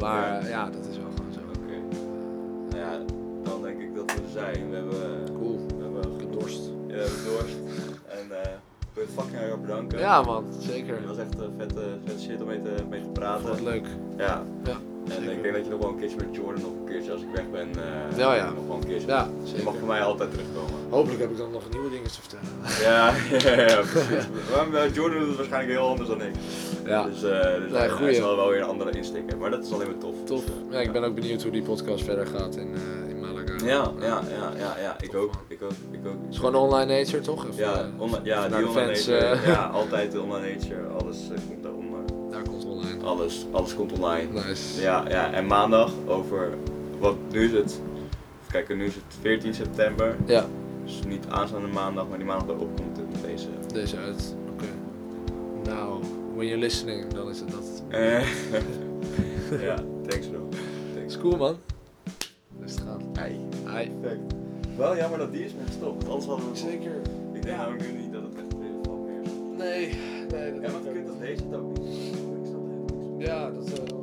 Maar eh, ja, dat is wel gewoon zo. Oké. Nou ja, dan denk ik dat we zijn. We hebben, Cool. we hebben, dorst. ja, we hebben dorst. En eh ik wil je fucking erg bedanken. Ja man, zeker. Het was echt een vette, vette shit om mee te, mee te praten. Wat leuk. Ja. Ja, En zeker. ik denk dat je nog wel een keertje met Jordan nog een keertje als ik weg ben. eh, Ja, ja. Nog wel een keertje. Ja, Je mag voor mij altijd terugkomen. Hopelijk heb ik dan nog nieuwe dingen te vertellen. Ja, ja, ja, precies. Maar Jordan doet het waarschijnlijk heel anders dan ik. Ja, Dus, eh dus Nee, hij- goeie. hij zal wel weer een andere insteek hebben. Maar dat is alleen maar tof. tof. Dus, eh, Ja, ik ben ook benieuwd hoe die podcast verder gaat in, eh, in Malaga. Ja, ja, ja, ja, ja. Ik Tof, ook. Ik ook. Ik ook. Het is gewoon online nature, toch? Ja, online, ja die online fans, nature. Ja, altijd de online nature. Alles komt daar. Alles, alles komt online. Nice. Ja, ja, en maandag over, wat nu is het, even kijken, nu is het 14 september. Ja, Dus niet aanstaande maandag, maar die maandag erop komt het deze. deze uit. Oké. Nou, when you're listening, dan is het dat. Eh, ja, thanks bro. Thanks. Cool, man. Rustig aan. Ei. Hi. Perfect. Wel jammer dat die is mee gestopt, anders hadden we Zeker. Ik denk nou nu niet dat het echt van meer is. Nee, nee, dat ik vind ook dat deze het ook niet. Ja, das ist. Äh